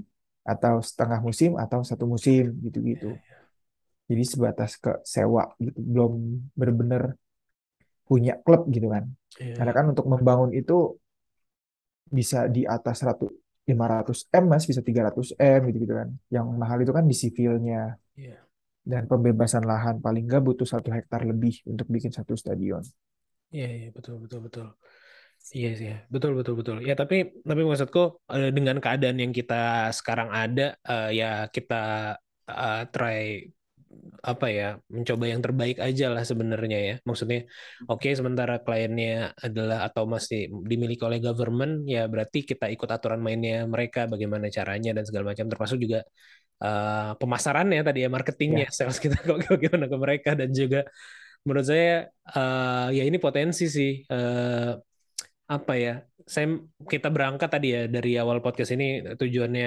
atau setengah musim atau satu musim gitu-gitu iya. Jadi sebatas ke sewa gitu belum benar-benar punya klub gitu kan karena Iya. kan untuk membangun itu bisa di atas 100 500 M mas bisa 300 M gitu gitu kan yang mahal itu kan di sivilnya Iya. dan pembebasan lahan paling nggak butuh satu hektar lebih untuk bikin satu stadion Iya, iya, betul, betul, betul. Iya sih, ya. betul, betul, betul. Ya, tapi, tapi maksudku eh, dengan keadaan yang kita sekarang ada, eh, ya kita eh, try apa ya, mencoba yang terbaik aja lah sebenarnya ya. Maksudnya, oke, sementara kliennya adalah atau masih dimiliki oleh government, ya berarti kita ikut aturan mainnya mereka, bagaimana caranya dan segala macam, termasuk juga eh, pemasarannya tadi ya, marketingnya, ya sales kita bagaimana ke mereka dan juga menurut saya eh, ya ini potensi sih eh, apa ya? Saya kita berangkat tadi ya dari awal podcast ini tujuannya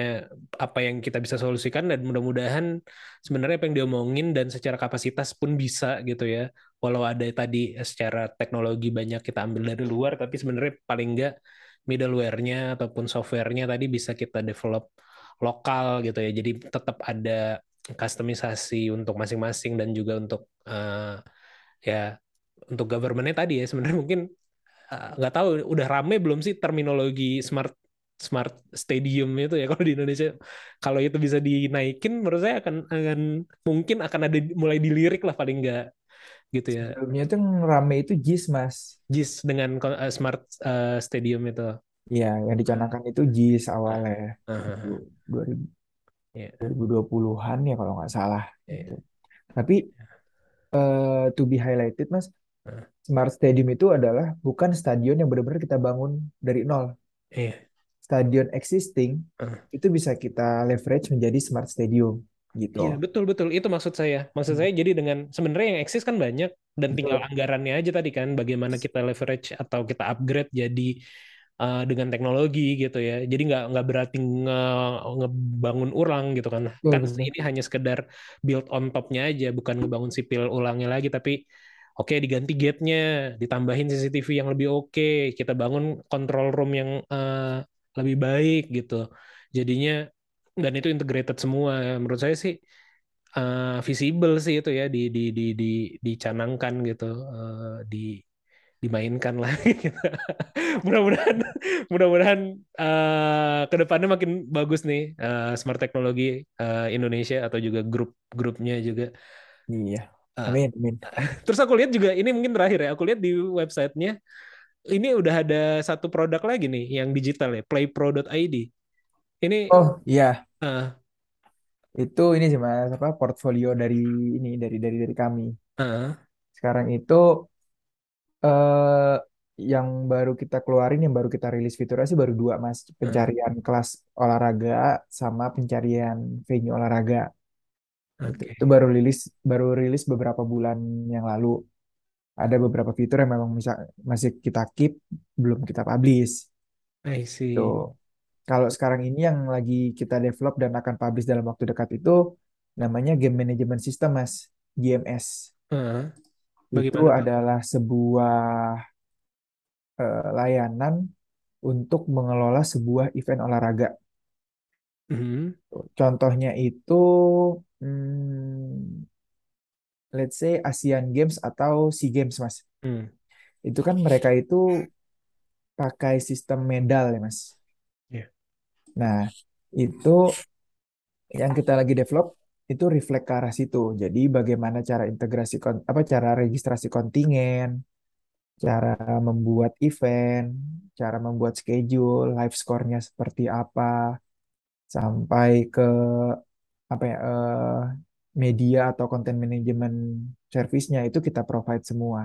apa yang kita bisa solusikan dan mudah-mudahan sebenarnya apa yang diomongin dan secara kapasitas pun bisa gitu ya. Walau ada tadi secara teknologi banyak kita ambil dari luar tapi sebenarnya paling enggak middleware-nya ataupun software-nya tadi bisa kita develop lokal gitu ya. Jadi tetap ada customisasi untuk masing-masing dan juga untuk eh, ya untuk government-nya tadi ya. Sebenarnya mungkin uh, nggak tahu udah rame belum sih terminologi smart smart stadium itu ya kalau di Indonesia kalau itu bisa dinaikin menurut saya akan akan mungkin akan ada mulai dilirik lah paling nggak gitu ya sebelumnya itu yang rame itu JIS mas JIS dengan uh, smart uh, stadium itu ya yang dicanangkan itu JIS awalnya Aha. 2000 Iya. 2020-an ya kalau nggak salah Iya. gitu. Tapi eh, to be highlighted mas. Smart Stadium itu adalah bukan stadion yang benar-benar kita bangun dari nol. Iya. Stadion existing Heeh. itu bisa kita leverage menjadi Smart Stadium gitu. Iya betul betul itu maksud saya maksud Hmm. saya jadi dengan sebenarnya yang eksis kan banyak dan tinggal Betul. anggarannya aja tadi kan bagaimana kita leverage atau kita upgrade jadi uh, dengan teknologi gitu ya jadi nggak nggak berarti nge ngebangun ulang gitu kan Betul, kan ini hanya sekedar build on topnya aja bukan ngebangun sipil ulangnya lagi tapi oke diganti gate-nya ditambahin CCTV yang lebih oke kita bangun control room yang uh, lebih baik gitu jadinya dan itu integrated semua menurut saya sih uh, visible sih itu ya di di di di dicanangkan gitu uh, di dimainkan lah gitu. mudah-mudahan mudah-mudahan uh, ke depannya makin bagus nih uh, smart teknologi uh, Indonesia atau juga grup-grupnya juga Iya. Ah, Amin, amin. terus aku lihat juga ini mungkin terakhir ya. Aku lihat di websitenya ini udah ada satu produk lagi nih yang digital ya, playpro.id. Ini Oh iya, ah, itu ini sih mas, apa portfolio dari ini dari dari dari kami. ah, Sekarang itu eh yang baru kita keluarin, yang baru kita rilis fiturnya sih baru dua mas, pencarian kelas olahraga sama pencarian venue olahraga. Itu, Oke. itu baru rilis baru rilis beberapa bulan yang lalu. Ada beberapa fitur yang memang bisa, masih kita keep, belum kita publish. I see. Tuh. Kalau sekarang ini yang lagi kita develop dan akan publish dalam waktu dekat itu namanya Game Management System, Mas. GMS. Ah, Itu bagaimana tuh? adalah sebuah eh, layanan untuk mengelola sebuah event olahraga. Mhm. Contohnya itu, hmm, let's say Asian Games atau SEA Games, Mas. Hmm. Itu kan mereka itu pakai sistem medal ya, Mas. Iya. Nah, itu yang kita lagi develop itu reflect ke arah situ. Jadi bagaimana cara integrasi kon- apa cara registrasi kontingen, cara membuat event, cara membuat schedule, live score-nya seperti apa, sampai ke apa ya eh, media atau content management service-nya itu kita provide semua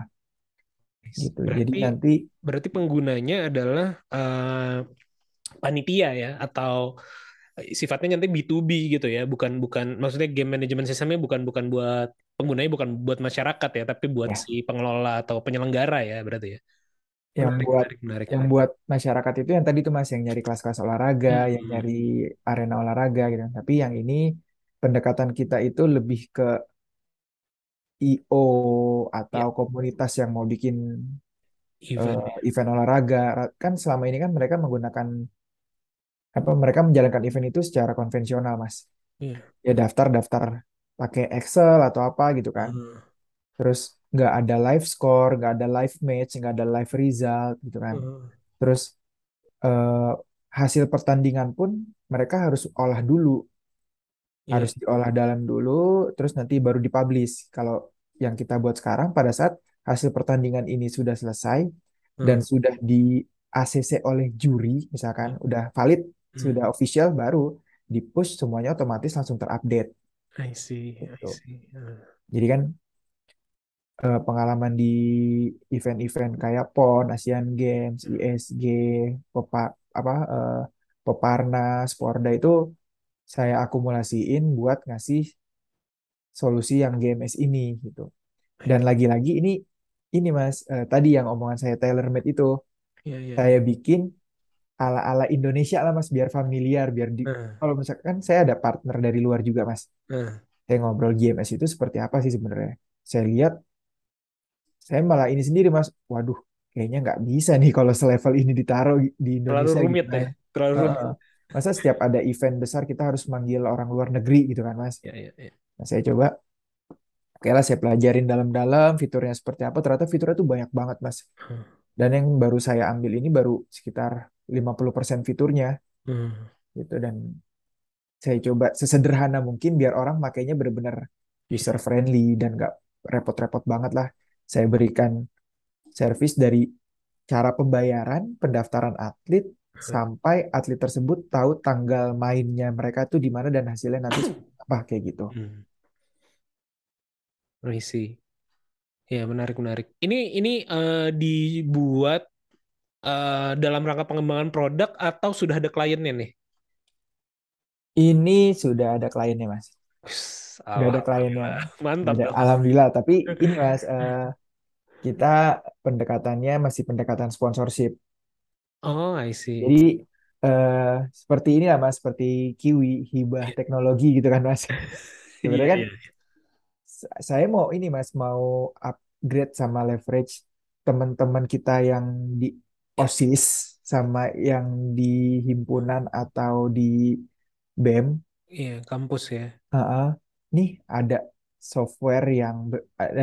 gitu. Jadi Berarti nanti berarti penggunanya adalah eh, panitia ya atau sifatnya nanti B2B gitu ya, bukan bukan maksudnya game management sistemnya bukan bukan buat penggunanya bukan buat masyarakat ya, tapi buat ya si pengelola atau penyelenggara ya berarti ya. yang Menarik, buat menarik, menarik, yang menarik. buat masyarakat itu yang tadi tuh Mas yang nyari kelas-kelas olahraga, yang Hmm. nyari arena olahraga gitu. Tapi yang ini pendekatan kita itu lebih ke IO Ya, atau komunitas yang mau bikin event. eh, event olahraga. Ra- Kan selama ini kan mereka menggunakan apa mereka menjalankan event itu secara konvensional, Mas. Iya. Ya daftar-daftar pakai Excel atau apa gitu kan. Hmm. Terus nggak ada live score, nggak ada live match, nggak ada live result gitu kan. Hmm. Terus eh, hasil pertandingan pun mereka harus olah dulu, Iya. harus diolah dalam dulu, terus nanti baru dipublish. Kalau yang kita buat sekarang pada saat hasil pertandingan ini sudah selesai dan Hmm. sudah di ACC oleh juri, misalkan udah valid, Hmm. sudah official, baru di push semuanya otomatis langsung terupdate. I see, I Gitu. see. Hmm. Jadi kan eh, pengalaman di event-event kayak PON, Asian Games, Hmm. ISG, Pepa, apa eh, Peparnas, Porda itu saya akumulasiin buat ngasih solusi yang GMS ini gitu. Dan lagi-lagi ini ini Mas, eh, tadi yang omongan saya tailor made itu Iya, iya. saya bikin ala-ala Indonesia lah Mas biar familiar, biar di Hmm. kalau misalkan saya ada partner dari luar juga Mas. Hmm. Saya ngobrol GMS itu seperti apa sih sebenarnya. Saya lihat saya malah ini sendiri Mas. Waduh, kayaknya nggak bisa nih kalau selevel ini ditaruh di Terlalu Indonesia rumit gimana ya, terlalu rumit. Masa setiap ada event besar kita harus manggil orang luar negeri gitu kan Mas. Ya, ya, ya. Nah, saya coba Oke lah, saya pelajarin dalam-dalam fiturnya seperti apa. Ternyata fiturnya tuh banyak banget, Mas. Hmm. Dan yang baru saya ambil ini baru sekitar 50% fiturnya Hmm. gitu. Dan saya coba sesederhana mungkin biar orang makainya benar-benar user friendly dan nggak repot-repot banget lah. Saya berikan service dari cara pembayaran, pendaftaran atlet, sampai atlet tersebut tahu tanggal mainnya mereka tuh di mana dan hasilnya nanti seperti apa kayak gitu. Hmm. I see. Ya, menarik, menarik. Ini ini eh, dibuat eh, dalam rangka pengembangan produk atau sudah ada kliennya nih? Ini sudah ada kliennya, Mas. Wis, Udah ada kliennya. Mantap Udah, dong. alhamdulillah. Tapi ini Mas, eh, kita pendekatannya masih pendekatan sponsorship. Oh, I see. Jadi eh, seperti ini lah Mas, seperti Kiwi, hibah teknologi gitu kan Mas. Sebenarnya Iya, kan iya. s- saya mau ini Mas, mau upgrade sama leverage teman-teman kita yang di OSIS sama yang di himpunan atau di BEM. Iya, kampus ya. Heeh. Nih ada software yang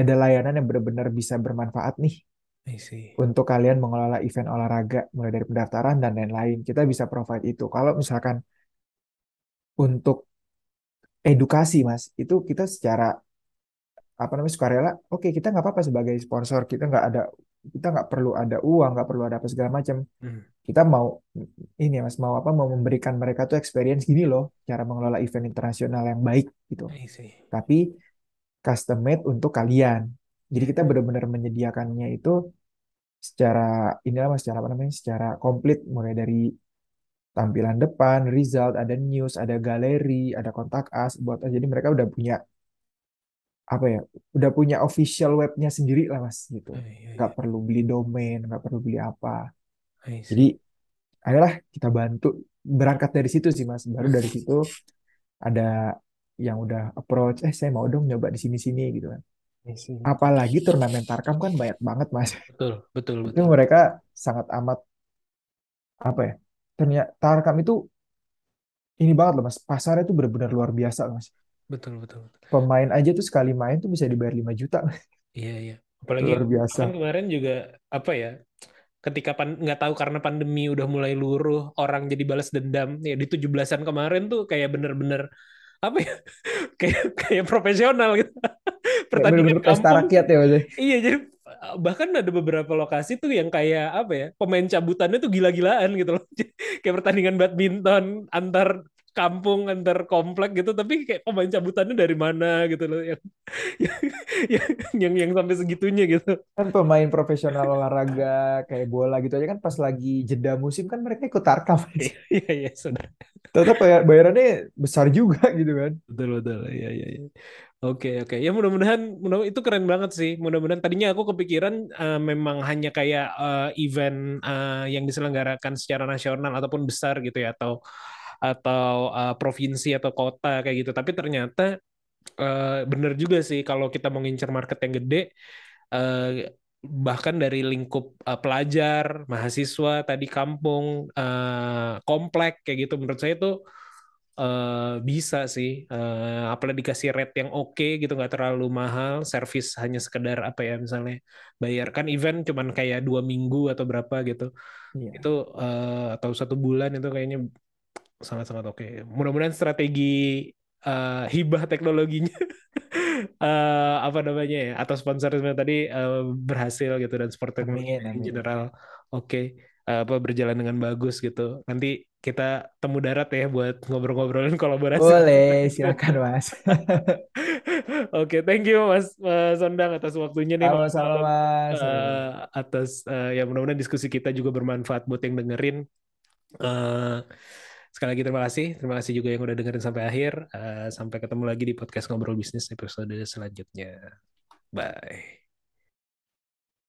ada layanan yang benar-benar bisa bermanfaat nih. Untuk kalian mengelola event olahraga mulai dari pendaftaran dan lain-lain. Kita bisa provide itu. Kalau misalkan untuk edukasi, Mas, itu kita secara apa namanya sukarela oke kita nggak apa-apa sebagai sponsor kita nggak ada kita nggak perlu ada uang nggak perlu ada apa segala macam Hmm. kita mau ini ya mas mau apa mau memberikan mereka tuh experience gini loh cara mengelola event internasional yang baik gitu I see. tapi custom made untuk kalian jadi kita benar-benar menyediakannya itu secara inilah mas secara apa namanya secara komplit. Mulai dari tampilan depan result ada news ada galeri ada kontak us buat jadi mereka udah punya apa ya udah punya official webnya sendiri lah mas gitu. Iya, iya, nggak iya. perlu beli domain nggak perlu beli apa. Jadi ayolah kita bantu. Berangkat dari situ sih mas. Baru dari situ ada yang udah approach eh saya mau dong nyoba di sini sini gitu kan. Apalagi turnamen Tarkam kan banyak banget mas Betul, betul, itu betul. mereka sangat amat apa ya ternyata Tarkam itu ini banget loh mas pasarnya itu benar-benar luar biasa loh mas Betul, betul, betul. pemain aja tuh sekali main tuh bisa dibayar 5 juta Iya, iya. Apalagi luar biasa kan kemarin juga apa ya? Ketika pan nggak tahu karena pandemi udah mulai luruh, orang jadi balas dendam. Ya di 17-an kemarin tuh kayak bener-bener apa ya? Kayak kayak profesional gitu. Pertandingan pesta kampung. rakyat ya mas Iya, jadi uh, bahkan ada beberapa lokasi tuh yang kayak apa ya? Pemain cabutannya tuh gila-gilaan gitu loh. Kayak pertandingan badminton antar kampung antar komplek gitu tapi kayak pemain cabutannya dari mana gitu loh yang yang yang, yang sampai segitunya gitu. Kan pemain profesional olahraga kayak bola gitu aja kan pas lagi jeda musim kan mereka ikut Tarkam. Iya iya iya sudah. Tetap bayar bayarannya besar juga gitu kan. Betul betul. Iya iya iya. Oke oke. Ya mudah-mudahan mudah itu keren banget sih. Mudah-mudahan tadinya aku kepikiran uh, memang hanya kayak uh, event uh, yang diselenggarakan secara nasional ataupun besar gitu ya atau atau uh, provinsi atau kota kayak gitu tapi ternyata uh, bener juga sih kalau kita mau ngincer market yang gede uh, bahkan dari lingkup uh, pelajar, mahasiswa, tadi kampung, uh, komplek kayak gitu menurut saya itu uh, bisa sih. Uh, apalagi dikasih rate yang oke gitu nggak terlalu mahal, service hanya sekedar apa ya misalnya bayarkan event cuman kayak dua minggu atau berapa gitu. Iya. Itu uh, atau satu bulan itu kayaknya sangat-sangat oke. Mudah-mudahan strategi uh, hibah teknologinya uh, apa namanya ya atau sponsorisme tadi uh, berhasil gitu dan sport teknologi in general oke Uh, apa berjalan dengan bagus gitu. Nanti kita temu darat ya buat ngobrol-ngobrolin kolaborasi. Boleh, silakan Mas. Oke, thank you Mas uh, Sondang atas waktunya nih Sama-sama Mas. uh, atas uh, ya mudah-mudahan diskusi kita juga bermanfaat buat yang dengerin. Uh, sekali lagi terima kasih, terima kasih juga yang udah dengerin sampai akhir. Uh, sampai ketemu lagi di podcast ngobrol bisnis episode selanjutnya. Bye.